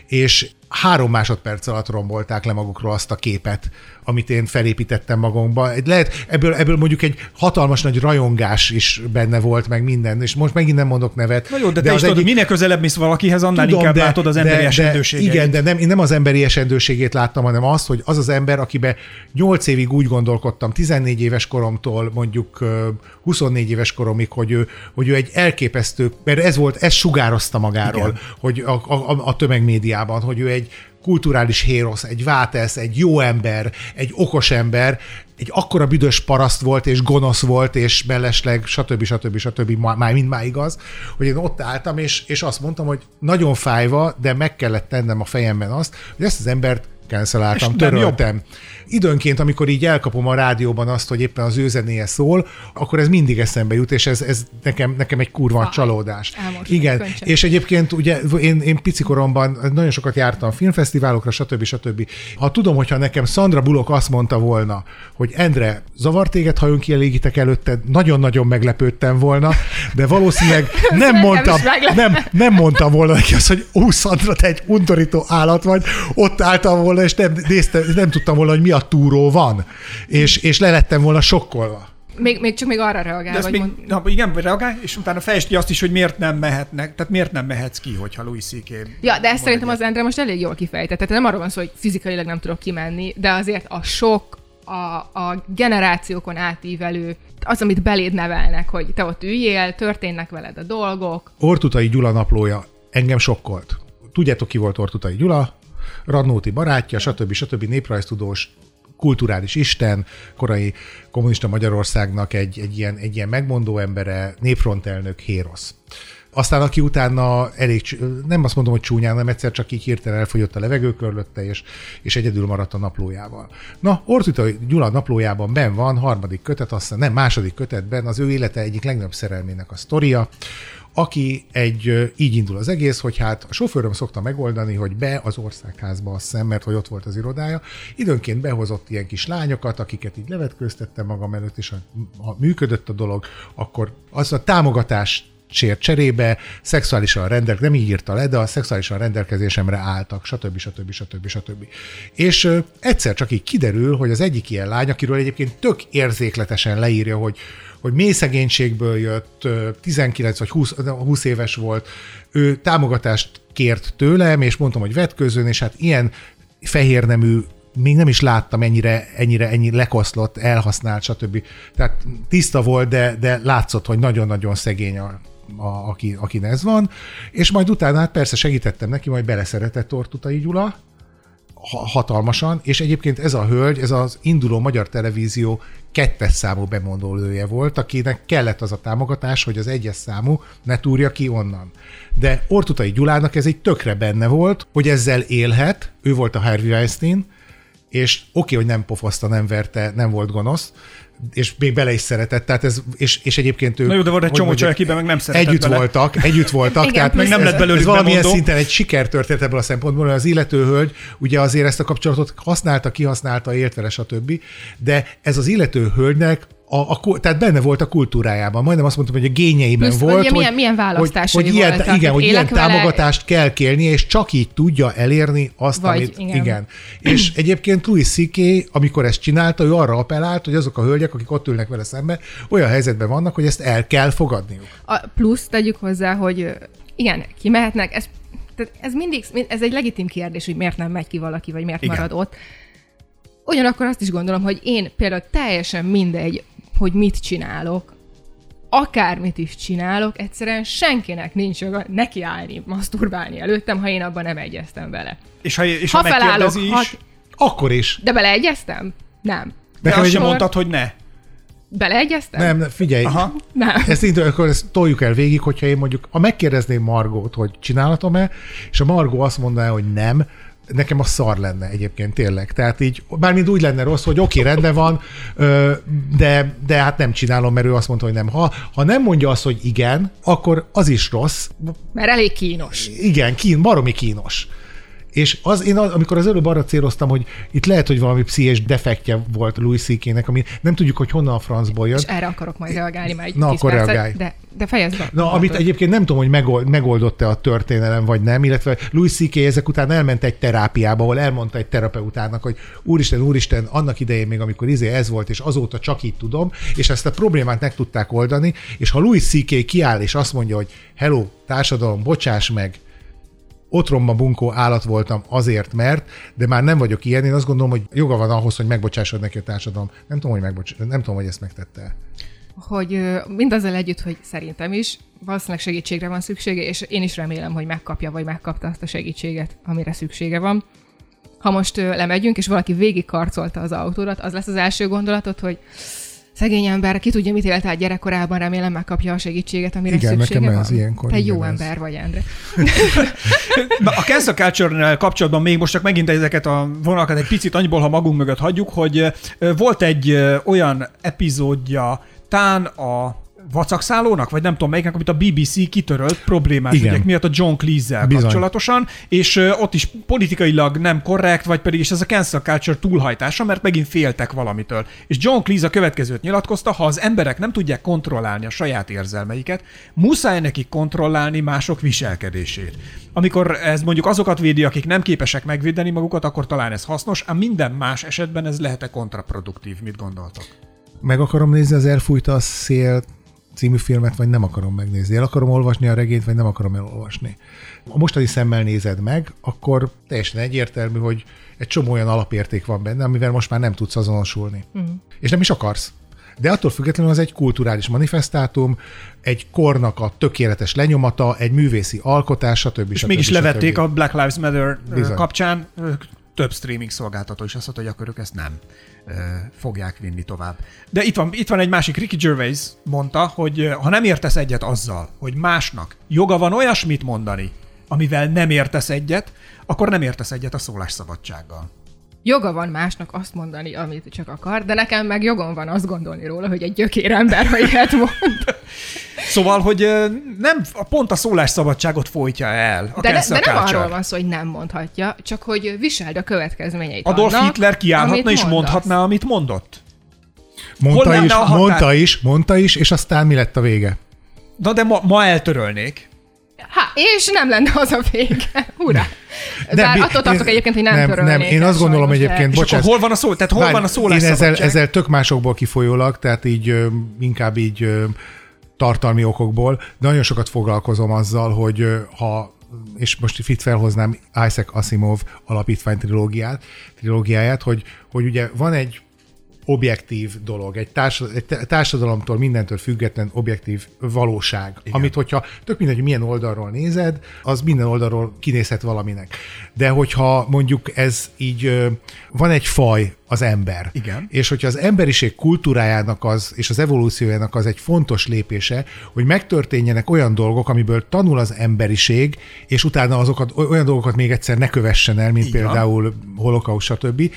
És három másodperc alatt rombolták le magukról azt a képet, amit én felépítettem magamba. Lehet, ebből, ebből mondjuk egy hatalmas nagy rajongás is benne volt, meg minden, és most megint nem mondok nevet. Na jó, de, te az is tudod, egyik- minél közelebb mész valakihez, annál inkább látod az emberi esendőségeit. Igen, de nem, én nem az emberi esendőségét láttam, hanem azt, hogy az az ember, akibe 8 évig úgy gondolkodtam, 14 éves koromtól mondjuk ö, 24 éves koromig, hogy ő, hogy ő egy elképesztő, mert ez volt, ez sugározta magáról, Igen. hogy a, a, a tömegmédiában, hogy ő egy kulturális hérosz, egy vátesz, egy jó ember, egy okos ember, egy akkora büdös paraszt volt, és gonosz volt, és mellesleg, stb. stb. stb. má- már mind már igaz, hogy én ott álltam, és, és azt mondtam, hogy nagyon fájva, de meg kellett tennem a fejemben azt, hogy ezt az embert canceláltam, töröltem. Időnként, amikor így elkapom a rádióban azt, hogy éppen az ő zenéje szól, akkor ez mindig eszembe jut, és ez, ez nekem, nekem egy kurva Fáj. csalódás. Igen, könycsen. és egyébként ugye én, én picikoromban nagyon sokat jártam filmfesztiválokra, stb. stb. Ha tudom, hogyha nekem Sandra Bullock azt mondta volna, hogy Endre, zavar téged, ha önkielégítek előtted, nagyon-nagyon meglepődtem volna, de valószínűleg (laughs) nem mondtam, meglep. nem, nem mondtam volna neki azt, hogy ú, Sandra, te egy undorító állat vagy, ott álltam volna, és nem, néztem, nem tudtam volna, hogy mi a túró van, és, és le lettem volna sokkolva. Még, még csak még arra reagál, vagy még, mond... na, igen, reagálj, és utána fejtsd azt is, hogy miért nem mehetnek, tehát miért nem mehetsz ki, hogyha Louis C.K. Ja, de ezt szerintem egyet. az Endre most elég jól kifejtett. Tehát nem arról van szó, hogy fizikailag nem tudok kimenni, de azért a sok, a, a generációkon átívelő, az, amit beléd nevelnek, hogy te ott üljél, történnek veled a dolgok. Ortutai Gyula naplója engem sokkolt. Tudjátok, ki volt Ortutai Gyula? Radnóti barátja, stb. stb. néprajztudós, kulturális isten, korai kommunista Magyarországnak egy, egy, ilyen, egy ilyen megmondó embere, népfrontelnök, hérosz. Aztán aki utána elég, nem azt mondom, hogy csúnyán, nem egyszer csak így hirtelen elfogyott a levegő körülötte, és, és egyedül maradt a naplójával. Na, Ortuta Gyula naplójában ben van, harmadik kötet, aztán nem, második kötetben az ő élete egyik legnagyobb szerelmének a sztoria, aki egy, így indul az egész, hogy hát a sofőröm szokta megoldani, hogy be az országházba a szem, mert hogy ott volt az irodája, időnként behozott ilyen kis lányokat, akiket így levetkőztettem magam előtt, és ha, ha működött a dolog, akkor az a támogatás sért cserébe, szexuálisan rendel, nem így írta le, de a szexuálisan rendelkezésemre álltak, stb. stb. stb. stb. És egyszer csak így kiderül, hogy az egyik ilyen lány, akiről egyébként tök érzékletesen leírja, hogy hogy mély szegénységből jött, ö, 19 vagy 20, 20 éves volt, ő támogatást kért tőlem, és mondtam, hogy vetközön, és hát ilyen fehérnemű még nem is láttam ennyire, ennyire ennyi lekoszlott, elhasznált, stb. Tehát tiszta volt, de, de látszott, hogy nagyon-nagyon szegény a, a, aki, akin ez van, és majd utána hát persze segítettem neki, majd beleszeretett Tortutai Gyula, hatalmasan, és egyébként ez a hölgy, ez az induló magyar televízió kettes számú bemondólője volt, akinek kellett az a támogatás, hogy az egyes számú ne túrja ki onnan. De Ortutai Gyulának ez egy tökre benne volt, hogy ezzel élhet, ő volt a Harvey Weinstein, és oké, okay, hogy nem pofozta, nem verte, nem volt gonosz, és még bele is szeretett, tehát ez, és, és egyébként ő... Na jó, de volt egy hogy csomó csaj, akiben meg nem szeretett Együtt bele. voltak, együtt voltak, (laughs) Igen, tehát Meg nem lett belőlük ez valamilyen bemondó. szinten egy sikertörténet ebből a szempontból, hogy az illető hölgy ugye azért ezt a kapcsolatot használta, kihasználta, élt vele, stb. De ez az illető hölgynek a, a, tehát benne volt a kultúrájában. Majdnem azt mondtam, hogy a gényeiben Plusz, volt. ugye hogy, milyen- milyen választásai hogy, hogy ilyen, voltak, Igen, hogy ilyen vele- támogatást kell kérni, és csak így tudja elérni azt, Vagy, amit... igen. igen. És egyébként Louis C.K., amikor ezt csinálta, ő arra appellált, hogy azok a hölgyek, akik ott ülnek vele szembe, olyan helyzetben vannak, hogy ezt el kell fogadniuk. A plusz tegyük hozzá, hogy igen, kimehetnek, ez, tehát ez mindig, ez egy legitim kérdés, hogy miért nem megy ki valaki, vagy miért igen. marad ott. Ugyanakkor azt is gondolom, hogy én például teljesen mindegy, hogy mit csinálok, akármit is csinálok, egyszerűen senkinek nincs joga nekiállni, maszturbálni előttem, ha én abban nem egyeztem vele. És ha, és ha, Ha felállok, megkérdezi ha... is, Akkor is. De beleegyeztem? Nem. de Nekem Akkor- mondtad, hogy ne. Beleegyeztem? Nem, nem, figyelj, Aha. Nem. Ezt így, akkor ezt toljuk el végig, hogyha én mondjuk, ha megkérdezném Margót, hogy csinálhatom-e, és a Margó azt mondaná, hogy nem, nekem a szar lenne egyébként tényleg. Tehát így, bármint úgy lenne rossz, hogy oké, okay, rendben van, de, de hát nem csinálom, mert ő azt mondta, hogy nem. Ha, ha nem mondja azt, hogy igen, akkor az is rossz. Mert elég kínos. Igen, kín, baromi kínos. És az, én az, amikor az előbb arra céloztam, hogy itt lehet, hogy valami pszichés defektje volt Louis ck ami nem tudjuk, hogy honnan a francból jön. És erre akarok majd reagálni már egy Na, akkor percet, reagálj. De, de fejezd be. Na, amit egyébként nem tudom, hogy megold, megoldott-e a történelem, vagy nem, illetve Louis C.K. ezek után elment egy terápiába, ahol elmondta egy terapeutának, hogy úristen, úristen, annak idején még, amikor izé ez volt, és azóta csak így tudom, és ezt a problémát meg tudták oldani, és ha Louis C.K. kiáll, és azt mondja, hogy hello, társadalom, bocsáss meg, otromba bunkó állat voltam azért, mert, de már nem vagyok ilyen, én azt gondolom, hogy joga van ahhoz, hogy megbocsássad neki a társadalom. Nem tudom, hogy, megbocs- nem tudom, hogy ezt megtette. hogy mindazzal együtt, hogy szerintem is valószínűleg segítségre van szüksége, és én is remélem, hogy megkapja, vagy megkapta azt a segítséget, amire szüksége van. Ha most lemegyünk, és valaki végig karcolta az autódat, az lesz az első gondolatod, hogy szegény ember, ki tudja, mit élt át gyerekkorában, remélem megkapja a segítséget, amire Igen, szüksége nekem van. ez ilyenkor, Te igen, jó ez. ember vagy, Endre. Na, a cancel culture kapcsolatban még most csak megint ezeket a vonalakat egy picit annyiból, ha magunk mögött hagyjuk, hogy volt egy olyan epizódja, tán a vacakszálónak, vagy nem tudom melyiknek, amit a BBC kitörölt problémás Igen. ügyek miatt a John Cleese-zel kapcsolatosan, és ott is politikailag nem korrekt, vagy pedig is ez a cancel culture túlhajtása, mert megint féltek valamitől. És John Cleese a következőt nyilatkozta, ha az emberek nem tudják kontrollálni a saját érzelmeiket, muszáj nekik kontrollálni mások viselkedését. Amikor ez mondjuk azokat védi, akik nem képesek megvédeni magukat, akkor talán ez hasznos, ám minden más esetben ez lehet-e kontraproduktív, mit gondoltok? Meg akarom nézni az Elfújta a szél című filmet, vagy nem akarom megnézni. El akarom olvasni a regényt, vagy nem akarom elolvasni. A mostani szemmel nézed meg, akkor teljesen egyértelmű, hogy egy csomó olyan alapérték van benne, amivel most már nem tudsz azonosulni. Mm. És nem is akarsz. De attól függetlenül az egy kulturális manifestátum, egy kornak a tökéletes lenyomata, egy művészi alkotás, stb. És stb. mégis stb. levették a Black Lives Matter Bizony. kapcsán, több streaming szolgáltató is azt mondta, hogy akkor ők ezt nem ö, fogják vinni tovább. De itt van, itt van egy másik, Ricky Gervais mondta, hogy ha nem értesz egyet azzal, hogy másnak joga van olyasmit mondani, amivel nem értesz egyet, akkor nem értesz egyet a szólásszabadsággal. Joga van másnak azt mondani, amit csak akar, de nekem meg jogom van azt gondolni róla, hogy egy gyökér ember, ha ilyet mond. (laughs) Szóval, hogy nem pont a szólásszabadságot folytja el a De, ne, de nem arról van szó, hogy nem mondhatja, csak hogy viseld a következményeit Adolf annak, Hitler kiállhatna és mondasz. mondhatná, amit mondott. Mondta is, mondta is, mondta is, és aztán mi lett a vége? Na de ma, ma eltörölnék. Há, és nem lenne az a vége. Hurrá! Nem, Bár mi- attól tartok én- egyébként, hogy nem, nem, törölnék nem, én azt gondolom egyébként, És bocsánat, akkor hol van a szó? Tehát hol Várj, van a Én ezzel, ezzel tök másokból kifolyólag, tehát így ö, inkább így ö, tartalmi okokból, de nagyon sokat foglalkozom azzal, hogy ha és most itt felhoznám Isaac Asimov alapítvány trilógiát, trilógiáját, hogy, hogy ugye van egy objektív dolog, egy, társad, egy társadalomtól, mindentől független objektív valóság, Igen. amit hogyha tök mindegy, hogy milyen oldalról nézed, az minden oldalról kinézhet valaminek. De hogyha mondjuk ez így, van egy faj, az ember. Igen. És hogyha az emberiség kultúrájának az, és az evolúciójának az egy fontos lépése, hogy megtörténjenek olyan dolgok, amiből tanul az emberiség, és utána azokat, olyan dolgokat még egyszer ne kövessen el, mint van. például holokauszt, stb.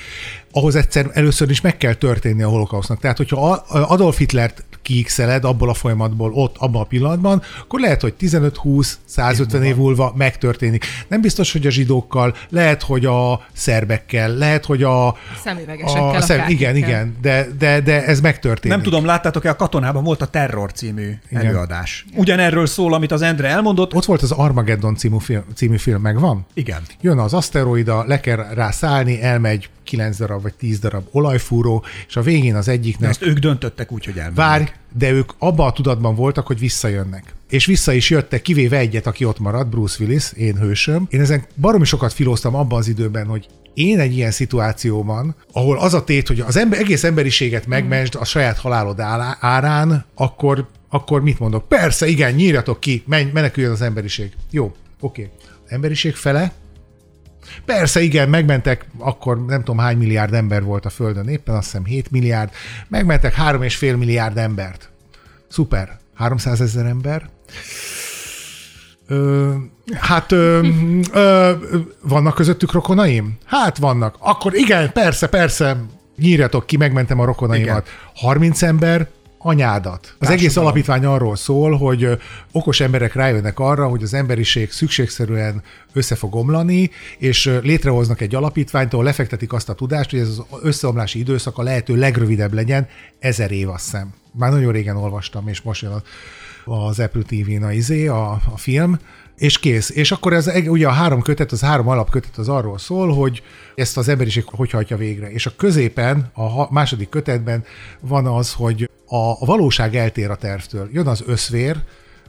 Ahhoz egyszer először is meg kell történni a holokausznak. Tehát, hogyha Adolf Hitlert kiixeled abból a folyamatból ott, abban a pillanatban, akkor lehet, hogy 15-20, 150 év múlva megtörténik. Nem biztos, hogy a zsidókkal, lehet, hogy a szerbekkel, lehet, hogy a... Szemüvegesekkel, a szem, akárkikkel. igen, igen, de, de, de ez megtörténik. Nem tudom, láttátok-e, a katonában volt a Terror című Igen. előadás. Ugyanerről szól, amit az Endre elmondott. Ott volt az Armageddon című film, című film megvan? Igen. Jön az aszteroida, le kell rá szállni, elmegy 9 darab vagy 10 darab olajfúró, és a végén az De egyiknek ezt ők döntöttek úgy, hogy elmennek. Várj, de ők abban a tudatban voltak, hogy visszajönnek. És vissza is jöttek, kivéve egyet, aki ott maradt, Bruce Willis, én hősöm. Én ezen baromi sokat filóztam abban az időben, hogy én egy ilyen szituációban, ahol az a tét, hogy az ember, egész emberiséget megmensd a saját halálod árán, akkor, akkor mit mondok? Persze, igen, nyírjatok ki, menj, meneküljön az emberiség. Jó, oké. Az emberiség fele, Persze, igen, megmentek, akkor nem tudom hány milliárd ember volt a Földön, éppen azt hiszem 7 milliárd, megmentek 3,5 milliárd embert. Szuper. 300 ezer ember. Ö, hát ö, ö, vannak közöttük rokonaim? Hát vannak. Akkor igen, persze, persze, nyírjatok ki, megmentem a rokonaimat. 30 ember, anyádat. Az egész Társadalom. alapítvány arról szól, hogy okos emberek rájönnek arra, hogy az emberiség szükségszerűen össze fog omlani, és létrehoznak egy alapítványt, ahol lefektetik azt a tudást, hogy ez az összeomlási időszak a lehető legrövidebb legyen, ezer év azt hiszem. Már nagyon régen olvastam, és most jön a, az Apple TV-n a, izé, a, a film, és kész. És akkor ez ugye a három kötet, az három alapkötet az arról szól, hogy ezt az emberiség hogy hajtja végre. És a középen, a második kötetben van az, hogy a, valóság eltér a tervtől. Jön az összvér,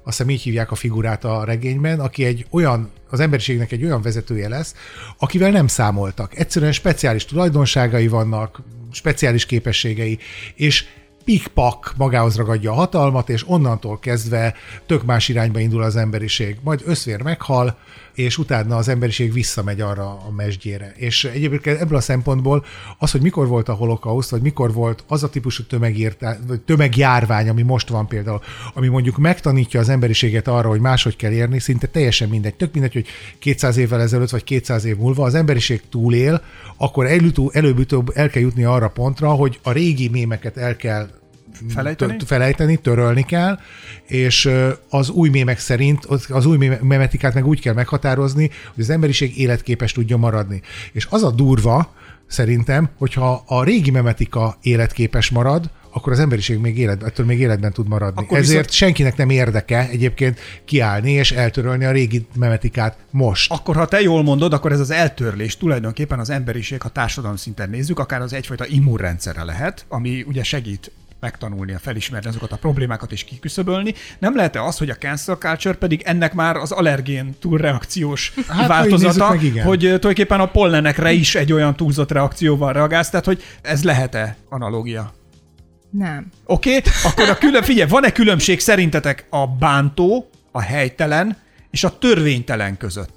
azt hiszem így hívják a figurát a regényben, aki egy olyan, az emberiségnek egy olyan vezetője lesz, akivel nem számoltak. Egyszerűen speciális tulajdonságai vannak, speciális képességei, és pikpak magához ragadja a hatalmat, és onnantól kezdve tök más irányba indul az emberiség. Majd összvér meghal, és utána az emberiség visszamegy arra a mesdjére. És egyébként ebből a szempontból az, hogy mikor volt a holokauszt, vagy mikor volt az a típusú tömegírtá, vagy tömegjárvány, ami most van például, ami mondjuk megtanítja az emberiséget arra, hogy máshogy kell érni, szinte teljesen mindegy. Tök mindegy, hogy 200 évvel ezelőtt, vagy 200 év múlva az emberiség túlél, akkor előbb-utóbb el kell jutni arra pontra, hogy a régi mémeket el kell Felejteni? felejteni, törölni kell, és az új mémek szerint, az új memetikát meg úgy kell meghatározni, hogy az emberiség életképes tudja maradni. És az a durva, szerintem, hogyha a régi memetika életképes marad, akkor az emberiség még élet, ettől még életben tud maradni. Akkor Ezért viszont... senkinek nem érdeke egyébként kiállni és eltörölni a régi memetikát most. Akkor, ha te jól mondod, akkor ez az eltörlés tulajdonképpen az emberiség, ha társadalom szinten nézzük, akár az egyfajta immunrendszere lehet, ami ugye segít megtanulnia, felismerni azokat a problémákat és kiküszöbölni. Nem lehet-e az, hogy a cancel culture pedig ennek már az allergén túlreakciós hát, változata, meg, igen. hogy tulajdonképpen a pollenekre is egy olyan túlzott reakcióval reagálsz, tehát hogy ez lehet-e analógia? Nem. Oké, okay? akkor a külön, figyelj, van-e különbség szerintetek a bántó, a helytelen és a törvénytelen között?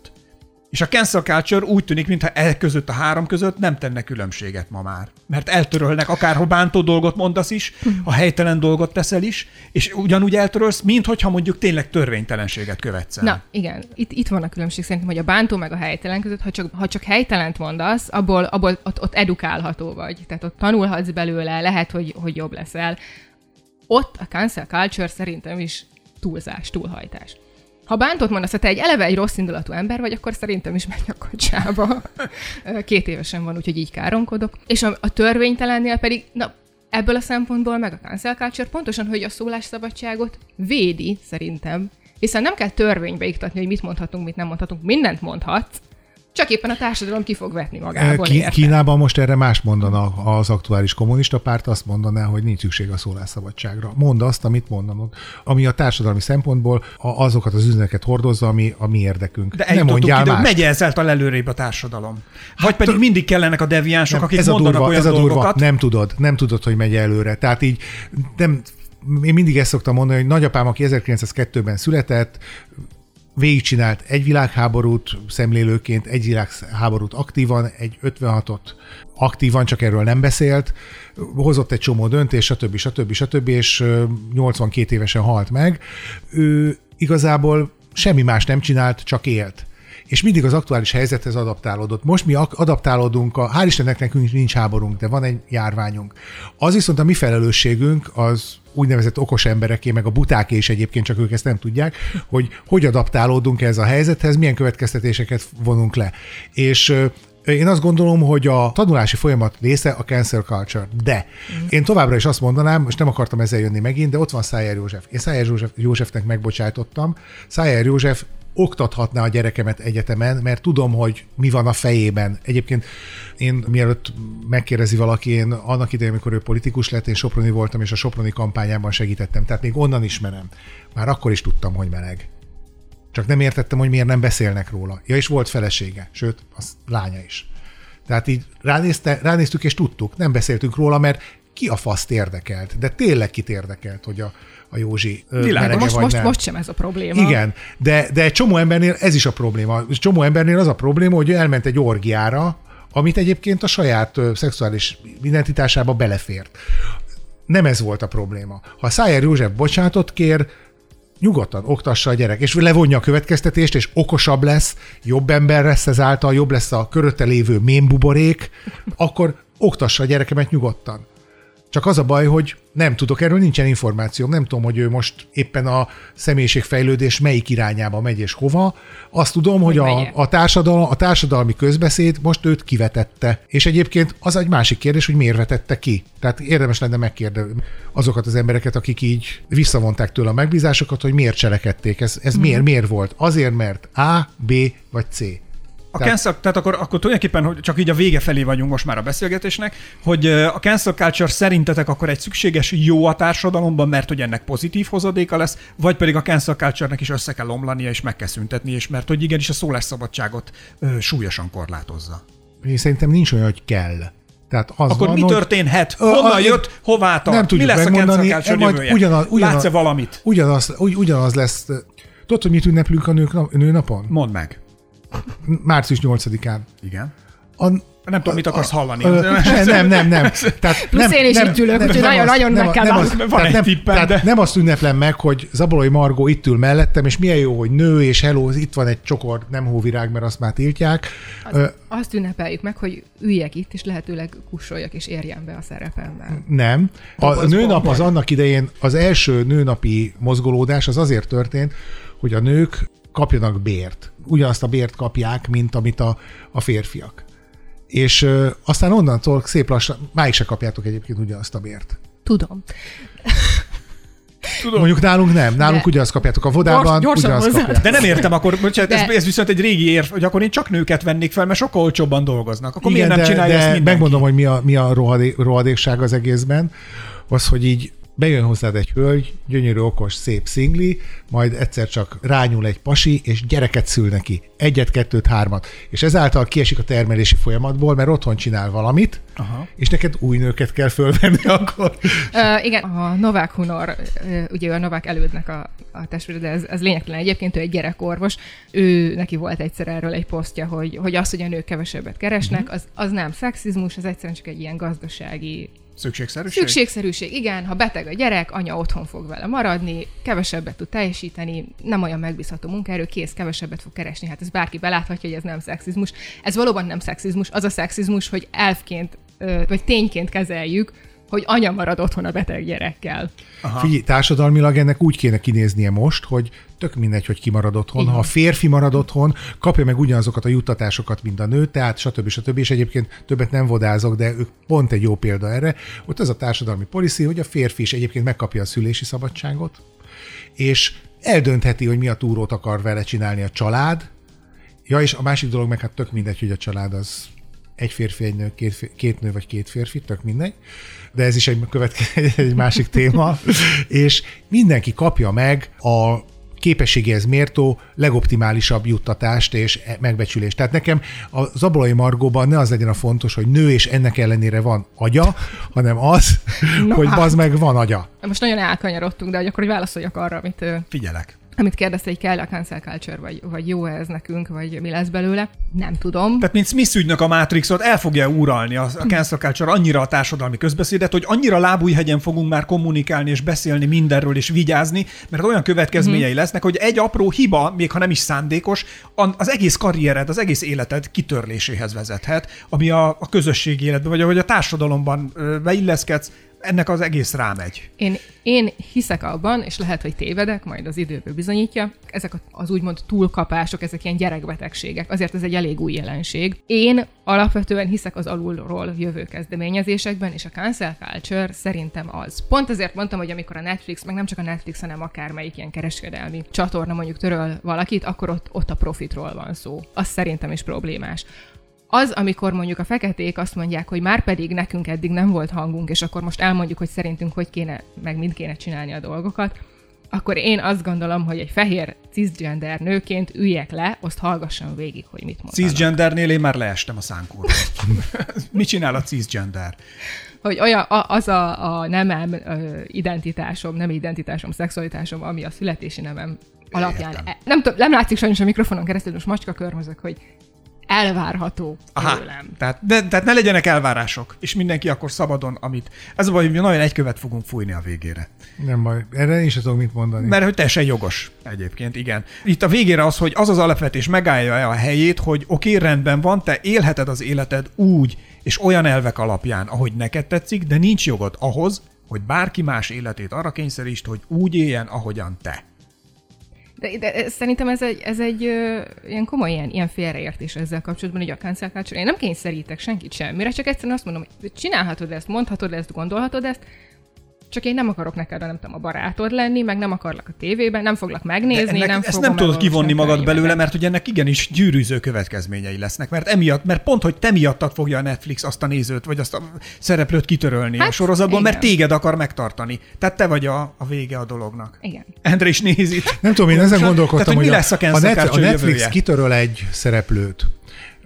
És a cancel culture úgy tűnik, mintha el között a három között nem tenne különbséget ma már. Mert eltörölnek, akárhol bántó dolgot mondasz is, a helytelen dolgot teszel is, és ugyanúgy eltörölsz, mint hogyha mondjuk tényleg törvénytelenséget követsz el. Na, igen. Itt, itt van a különbség szerintem, hogy a bántó meg a helytelen között, ha csak, ha csak helytelent mondasz, abból, abból ott, ott edukálható vagy. Tehát ott tanulhatsz belőle, lehet, hogy, hogy jobb leszel. Ott a cancel culture szerintem is túlzás, túlhajtás. Ha bántott mondasz, ha te egy eleve egy rossz indulatú ember vagy, akkor szerintem is menj a kocsába. Két évesen van, úgyhogy így káromkodok. És a, a törvénytelennél pedig, na, ebből a szempontból meg a cancel culture pontosan, hogy a szólásszabadságot védi, szerintem. Hiszen nem kell törvénybe iktatni, hogy mit mondhatunk, mit nem mondhatunk. Mindent mondhatsz, csak éppen a társadalom ki fog vetni magából. Ki, Kínában most erre más mondana az aktuális kommunista párt, azt mondaná, hogy nincs szükség a szólásszabadságra. Mondd azt, amit mondanod, ami a társadalmi szempontból azokat az üzeneket hordozza, ami a mi érdekünk. De nem mondjál ide, megy ezáltal előrébb a társadalom. Vagy hát, pedig mindig kellenek a deviánsok, nem, akik ez a mondanak durva, olyan ez a durva, dolgokat. Nem tudod, nem tudod, hogy megy előre. Tehát így nem, én mindig ezt szoktam mondani, hogy nagyapám, aki 1902-ben született, végigcsinált egy világháborút szemlélőként, egy világháborút aktívan, egy 56-ot aktívan, csak erről nem beszélt, hozott egy csomó döntés, stb. stb. stb. és 82 évesen halt meg. Ő igazából semmi más nem csinált, csak élt és mindig az aktuális helyzethez adaptálódott. Most mi adaptálódunk, a, hál' Istennek nekünk nincs háborunk, de van egy járványunk. Az viszont a mi felelősségünk az úgynevezett okos embereké, meg a butáké is egyébként, csak ők ezt nem tudják, hogy hogy adaptálódunk ez a helyzethez, milyen következtetéseket vonunk le. És én azt gondolom, hogy a tanulási folyamat része a cancel culture, de mm. én továbbra is azt mondanám, most nem akartam ezzel jönni megint, de ott van Szájer József. Én Szájer József, Józsefnek megbocsájtottam. Szájer József oktathatná a gyerekemet egyetemen, mert tudom, hogy mi van a fejében. Egyébként én mielőtt megkérdezi valaki, én annak idején, amikor ő politikus lett, én Soproni voltam, és a Soproni kampányában segítettem. Tehát még onnan ismerem. Már akkor is tudtam, hogy meleg. Csak nem értettem, hogy miért nem beszélnek róla. Ja, és volt felesége, sőt, az lánya is. Tehát így ránézte, ránéztük, és tudtuk, nem beszéltünk róla, mert ki a faszt érdekelt, de tényleg kit érdekelt, hogy a, a Józsi Világos, most, vagy most, nem. most sem ez a probléma. Igen, de, de egy csomó embernél ez is a probléma. Egy csomó embernél az a probléma, hogy ő elment egy orgiára, amit egyébként a saját ö, szexuális identitásába belefért. Nem ez volt a probléma. Ha Szájer József bocsánatot kér, nyugodtan oktassa a gyerek, és levonja a következtetést, és okosabb lesz, jobb ember lesz ezáltal, jobb lesz a körötte lévő mémbuborék, akkor oktassa a gyerekemet nyugodtan. Csak az a baj, hogy nem tudok, erről nincsen információm, nem tudom, hogy ő most éppen a személyiségfejlődés melyik irányába megy és hova. Azt tudom, hogy, hogy a, a, társadalom, a társadalmi közbeszéd most őt kivetette. És egyébként az egy másik kérdés, hogy miért vetette ki. Tehát érdemes lenne megkérdezni azokat az embereket, akik így visszavonták tőle a megbízásokat, hogy miért cselekedték. Ez, ez mm. miért, miért volt? Azért, mert A, B vagy C. A tehát, cancel, tehát akkor, akkor tulajdonképpen hogy csak így a vége felé vagyunk most már a beszélgetésnek, hogy a cancel culture szerintetek akkor egy szükséges jó a társadalomban, mert hogy ennek pozitív hozadéka lesz, vagy pedig a cancel culture-nek is össze kell omlania, és meg kell szüntetni, és mert hogy igenis a szólásszabadságot ö, súlyosan korlátozza. Én szerintem nincs olyan, hogy kell. Tehát az Akkor van, mi történhet? Honnan a- jött? Hová tart? Nem tudjuk mi lesz megmondani, a cancel majd ugyanaz- ugyanaz- Látsz-e valamit? Ugyanaz, ugy, ugyanaz lesz. Tudod, hogy mit ünnepülünk a nők nap, nőnapon? Mondd meg. Március 8-án. Igen. A, Nem tudom, mit akarsz hallani. Ö, nem, nem, nem, nem. Tehát Plusz nem, én is nem, itt ülök, nem, úgyhogy nem nagyon-nagyon meg nem- kell nem azt- Van tehát egy nem, tippem, tehát de- nem azt ünneplem meg, hogy Zabolai Margó itt ül mellettem, és milyen jó, hogy nő, és hello, itt van egy csokor, nem hóvirág, mert azt már tiltják. Ö, Azt ünnepeljük meg, hogy üljek itt, és lehetőleg kussoljak, és érjen be a szerepemben. Nem. A Az nőnap az annak idején, az első nőnapi mozgolódás az azért történt, hogy a nők kapjanak bért. Ugyanazt a bért kapják, mint amit a, a férfiak. És ö, aztán onnantól szép lassan, máig se kapjátok egyébként ugyanazt a bért. Tudom. Tudom. Mondjuk nálunk nem, nálunk De- ugyanazt kapjátok a vodában, Gyors- ugyanazt hozzá. kapjátok. De nem értem, akkor bocsánat, ez, De- ez viszont egy régi érv, hogy akkor én csak nőket vennék fel, mert sokkal olcsóbban dolgoznak. Akkor Igen, miért nem de, csinálja ezt de mindenki? megmondom, hogy mi a, mi a rohadé, rohadékság az egészben, az, hogy így bejön hozzád egy hölgy, gyönyörű, okos, szép szingli, majd egyszer csak rányul egy pasi, és gyereket szül neki. Egyet, kettőt, hármat. És ezáltal kiesik a termelési folyamatból, mert otthon csinál valamit, Aha. és neked új nőket kell fölvenni (laughs) akkor. Uh, igen, a Novák Hunor, ugye a Novák elődnek a, a testvére, de ez, ez lényegtelen egyébként, ő egy gyerekorvos. Ő, neki volt egyszer erről egy posztja, hogy, hogy az, hogy a nők kevesebbet keresnek, az, az nem szexizmus, az egyszerűen csak egy ilyen gazdasági Szükségszerűség? Szükségszerűség, igen, ha beteg a gyerek, anya otthon fog vele maradni, kevesebbet tud teljesíteni, nem olyan megbízható munkaerő, kész, kevesebbet fog keresni. Hát ez bárki beláthatja, hogy ez nem szexizmus. Ez valóban nem szexizmus, az a szexizmus, hogy elfként, vagy tényként kezeljük, hogy anya marad otthon a beteg gyerekkel. Figyelj, társadalmilag ennek úgy kéne kinéznie most, hogy tök mindegy, hogy ki marad otthon. Igen. Ha a férfi marad otthon, kapja meg ugyanazokat a juttatásokat, mint a nő, tehát stb. stb. És egyébként többet nem vodázok, de ők pont egy jó példa erre. Ott az a társadalmi policy, hogy a férfi is egyébként megkapja a szülési szabadságot, és eldöntheti, hogy mi a túrót akar vele csinálni a család. Ja, és a másik dolog meg hát tök mindegy, hogy a család az egy férfi, egy nő, két, két nő vagy két férfi, tök mindegy. De ez is egy, követke, (laughs) egy másik téma. (laughs) és mindenki kapja meg a képességéhez mértó legoptimálisabb juttatást és e- megbecsülést. Tehát nekem a Zabolai Margóban ne az legyen a fontos, hogy nő és ennek ellenére van agya, hanem az, Na hogy hát. bazd meg van agya. Most nagyon elkanyarodtunk, de hogy akkor hogy válaszoljak arra, amit Figyelek. Amit kérdezte, hogy kell a cancel culture, vagy, vagy jó ez nekünk, vagy mi lesz belőle. Nem tudom. Tehát, mint Smith ügynök a Matrixot, el fogja uralni a, a cancel culture annyira a társadalmi közbeszédet, hogy annyira lábújhegyen fogunk már kommunikálni és beszélni mindenről és vigyázni, mert olyan következményei lesznek, hogy egy apró hiba, még ha nem is szándékos, az egész karriered, az egész életed kitörléséhez vezethet, ami a, a közösségi életben, vagy ahogy a társadalomban beilleszkedsz, ennek az egész rámegy. Én, én hiszek abban, és lehet, hogy tévedek, majd az időből bizonyítja, ezek az úgymond túlkapások, ezek ilyen gyerekbetegségek, azért ez egy elég új jelenség. Én alapvetően hiszek az alulról jövő kezdeményezésekben, és a cancel culture szerintem az. Pont ezért mondtam, hogy amikor a Netflix, meg nem csak a Netflix, hanem akármelyik ilyen kereskedelmi csatorna mondjuk töröl valakit, akkor ott, ott a profitról van szó. Az szerintem is problémás. Az, amikor mondjuk a feketék azt mondják, hogy már pedig nekünk eddig nem volt hangunk, és akkor most elmondjuk, hogy szerintünk hogy kéne, meg mind kéne csinálni a dolgokat, akkor én azt gondolom, hogy egy fehér cisgender nőként üljek le, azt hallgassam végig, hogy mit mondanak. Cisgendernél én már leestem a szánkóra. (laughs) Mit csinál a cisgender? Hogy olyan, a, az a, a nemem identitásom, nem identitásom, szexualitásom, ami a születési nemem alapján. Értem. Nem, tudom, nem látszik sajnos a mikrofonon keresztül, most macska körmözök, hogy elvárható Aha, tőlem. tehát, de, tehát ne legyenek elvárások, és mindenki akkor szabadon, amit... Ez a baj, hogy mi nagyon egy követ fogunk fújni a végére. Nem baj, erre sem tudok mit mondani. Mert hogy teljesen jogos egyébként, igen. Itt a végére az, hogy az az alapvetés megállja-e a helyét, hogy oké, okay, rendben van, te élheted az életed úgy, és olyan elvek alapján, ahogy neked tetszik, de nincs jogod ahhoz, hogy bárki más életét arra kényszerítsd, hogy úgy éljen, ahogyan te. De, de szerintem ez egy, ez egy ö, ilyen komoly ilyen, ilyen félreértés ezzel kapcsolatban, hogy a cancel culture. Én nem kényszerítek senkit semmire, csak egyszerűen azt mondom, hogy csinálhatod ezt, mondhatod ezt, gondolhatod ezt, csak én nem akarok neked, nem tudom, a barátod lenni, meg nem akarlak a tévében, nem foglak megnézni, De ennek, nem ezt fogom nem tudod kivonni magad belőle, mert hogy ennek igenis gyűrűző következményei lesznek, mert emiatt, mert pont, hogy te miattad fogja a Netflix azt a nézőt, vagy azt a szereplőt kitörölni hát, a sorozatból, mert igen. téged akar megtartani. Tehát te vagy a, a vége a dolognak. Igen. Endre is néz itt. Nem tudom, én ezen Tehát, gondolkodtam, hogy mi a- lesz a a, cancel Net, a Netflix jövője? kitöröl egy szereplőt,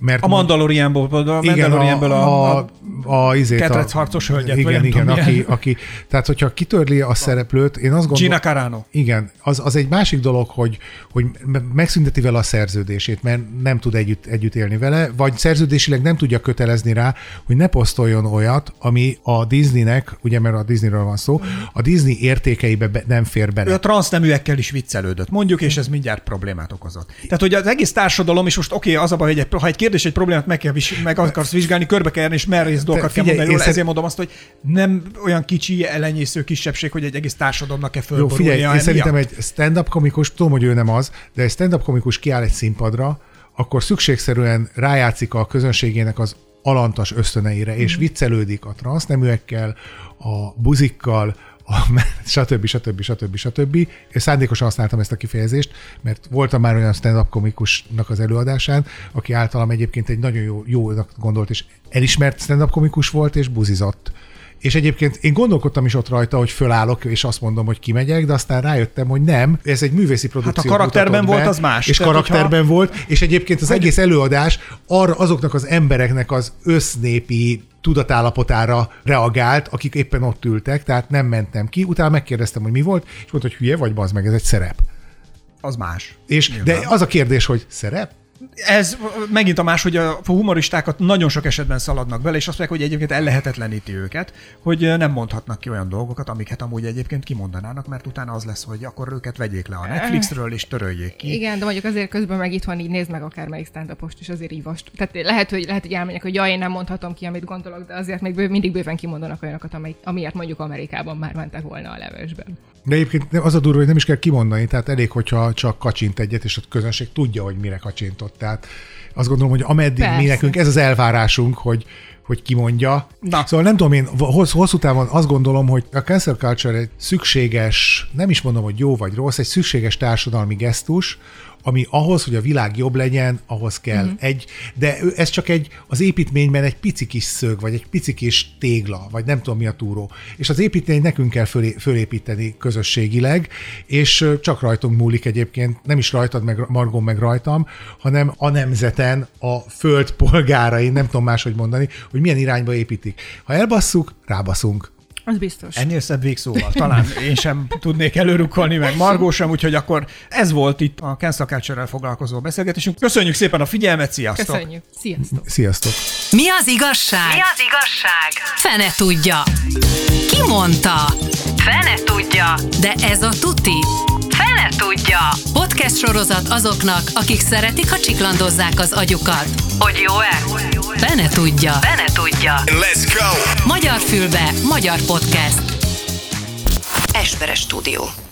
mert A Mandalorianból, a Mandalorianból a, a, a, a, izét, ketrec harcos hölgyet, vagy Igen, nem igen, aki, milyen. aki, tehát hogyha kitörli a szereplőt, én azt gondolom... Gina Carano. Igen, az, az egy másik dolog, hogy, hogy me- megszünteti vele a szerződését, mert nem tud együtt, együtt élni vele, vagy szerződésileg nem tudja kötelezni rá, hogy ne posztoljon olyat, ami a Disneynek, ugye mert a Disneyről van szó, a Disney értékeibe be, nem fér bele. Ő a transzneműekkel is viccelődött, mondjuk, és ez mindjárt problémát okozott. Tehát, hogy az egész társadalom, és most oké, okay, az a baj, hogy egy, ha egy kérdés, egy problémát meg, kell, vis- meg akarsz vizsgálni, körbe kell járni, és merész dolgokat kell mondani róla, szer- ezért mondom azt, hogy nem olyan kicsi, elenyésző kisebbség, hogy egy egész társadalomnak kell Jó, fölborulnia. figyelj, én szerintem egy stand-up komikus, tudom, hogy ő nem az, de egy stand-up komikus kiáll egy színpadra, akkor szükségszerűen rájátszik a közönségének az alantas ösztöneire, és viccelődik a transzneműekkel, a buzikkal, (laughs) stb. stb. stb. stb. És szándékosan használtam ezt a kifejezést, mert voltam már olyan stand-up komikusnak az előadásán, aki általam egyébként egy nagyon jó, jónak gondolt, és elismert stand-up komikus volt, és buzizott. És egyébként én gondolkodtam is ott rajta, hogy fölállok, és azt mondom, hogy kimegyek, de aztán rájöttem, hogy nem. Ez egy művészi produkció. Hát, karakterben mutatott volt, be, az más. És Tehát, karakterben volt, és egyébként az egész előadás arra azoknak az embereknek az össznépi tudatállapotára reagált, akik éppen ott ültek, tehát nem mentem ki. Utána megkérdeztem, hogy mi volt, és mondta, hogy hülye vagy, bazd meg, ez egy szerep. Az más. És, de az a kérdés, hogy szerep? Ez megint a más, hogy a humoristákat nagyon sok esetben szaladnak bele, és azt mondják, hogy egyébként ellehetetleníti őket, hogy nem mondhatnak ki olyan dolgokat, amiket amúgy egyébként kimondanának, mert utána az lesz, hogy akkor őket vegyék le a Netflixről, és töröljék ki. Igen, de mondjuk azért közben meg itt van, így nézd meg akármelyik stand és azért így. Tehát lehet, hogy, lehet, hogy elmegyek, hogy ja, én nem mondhatom ki, amit gondolok, de azért még bő, mindig bőven kimondanak olyanokat, amely, amiért mondjuk Amerikában már mentek volna a levesben. De egyébként nem- az a durva, hogy nem is kell kimondani, tehát elég, hogyha csak kacsint egyet, és a közönség tudja, hogy mire kacsintott. Tehát azt gondolom, hogy ameddig Persze. mi nekünk ez az elvárásunk, hogy hogy kimondja. Na. Szóval nem tudom, én hossz, hosszú távon azt gondolom, hogy a cancel culture egy szükséges, nem is mondom, hogy jó vagy rossz, egy szükséges társadalmi gesztus, ami ahhoz, hogy a világ jobb legyen, ahhoz kell mm. egy, de ez csak egy, az építményben egy pici kis szög, vagy egy pici kis tégla, vagy nem tudom mi a túró. És az építményt nekünk kell fölé, fölépíteni közösségileg, és csak rajtunk múlik egyébként, nem is rajtad, meg Margon, meg rajtam, hanem a nemzeten, a föld polgárai, nem tudom máshogy mondani, hogy milyen irányba építik. Ha elbasszuk, rábaszunk. Az biztos. Ennél szebb végszóval. Talán én sem tudnék előrukkolni, meg Margó sem, úgyhogy akkor ez volt itt a Cancel culture foglalkozó beszélgetésünk. Köszönjük szépen a figyelmet, sziasztok! Köszönjük. Sziasztok. Sziasztok! Mi az igazság? Mi az igazság? Fene tudja. Ki mondta? Fene tudja. De ez a tuti. Fene tudja. Podcast sorozat azoknak, akik szeretik, ha csiklandozzák az agyukat. Hogy jó-e? Fene tudja. Fene tudja. Let's go! Magyar fülbe, magyar podcast. Esperes stúdió.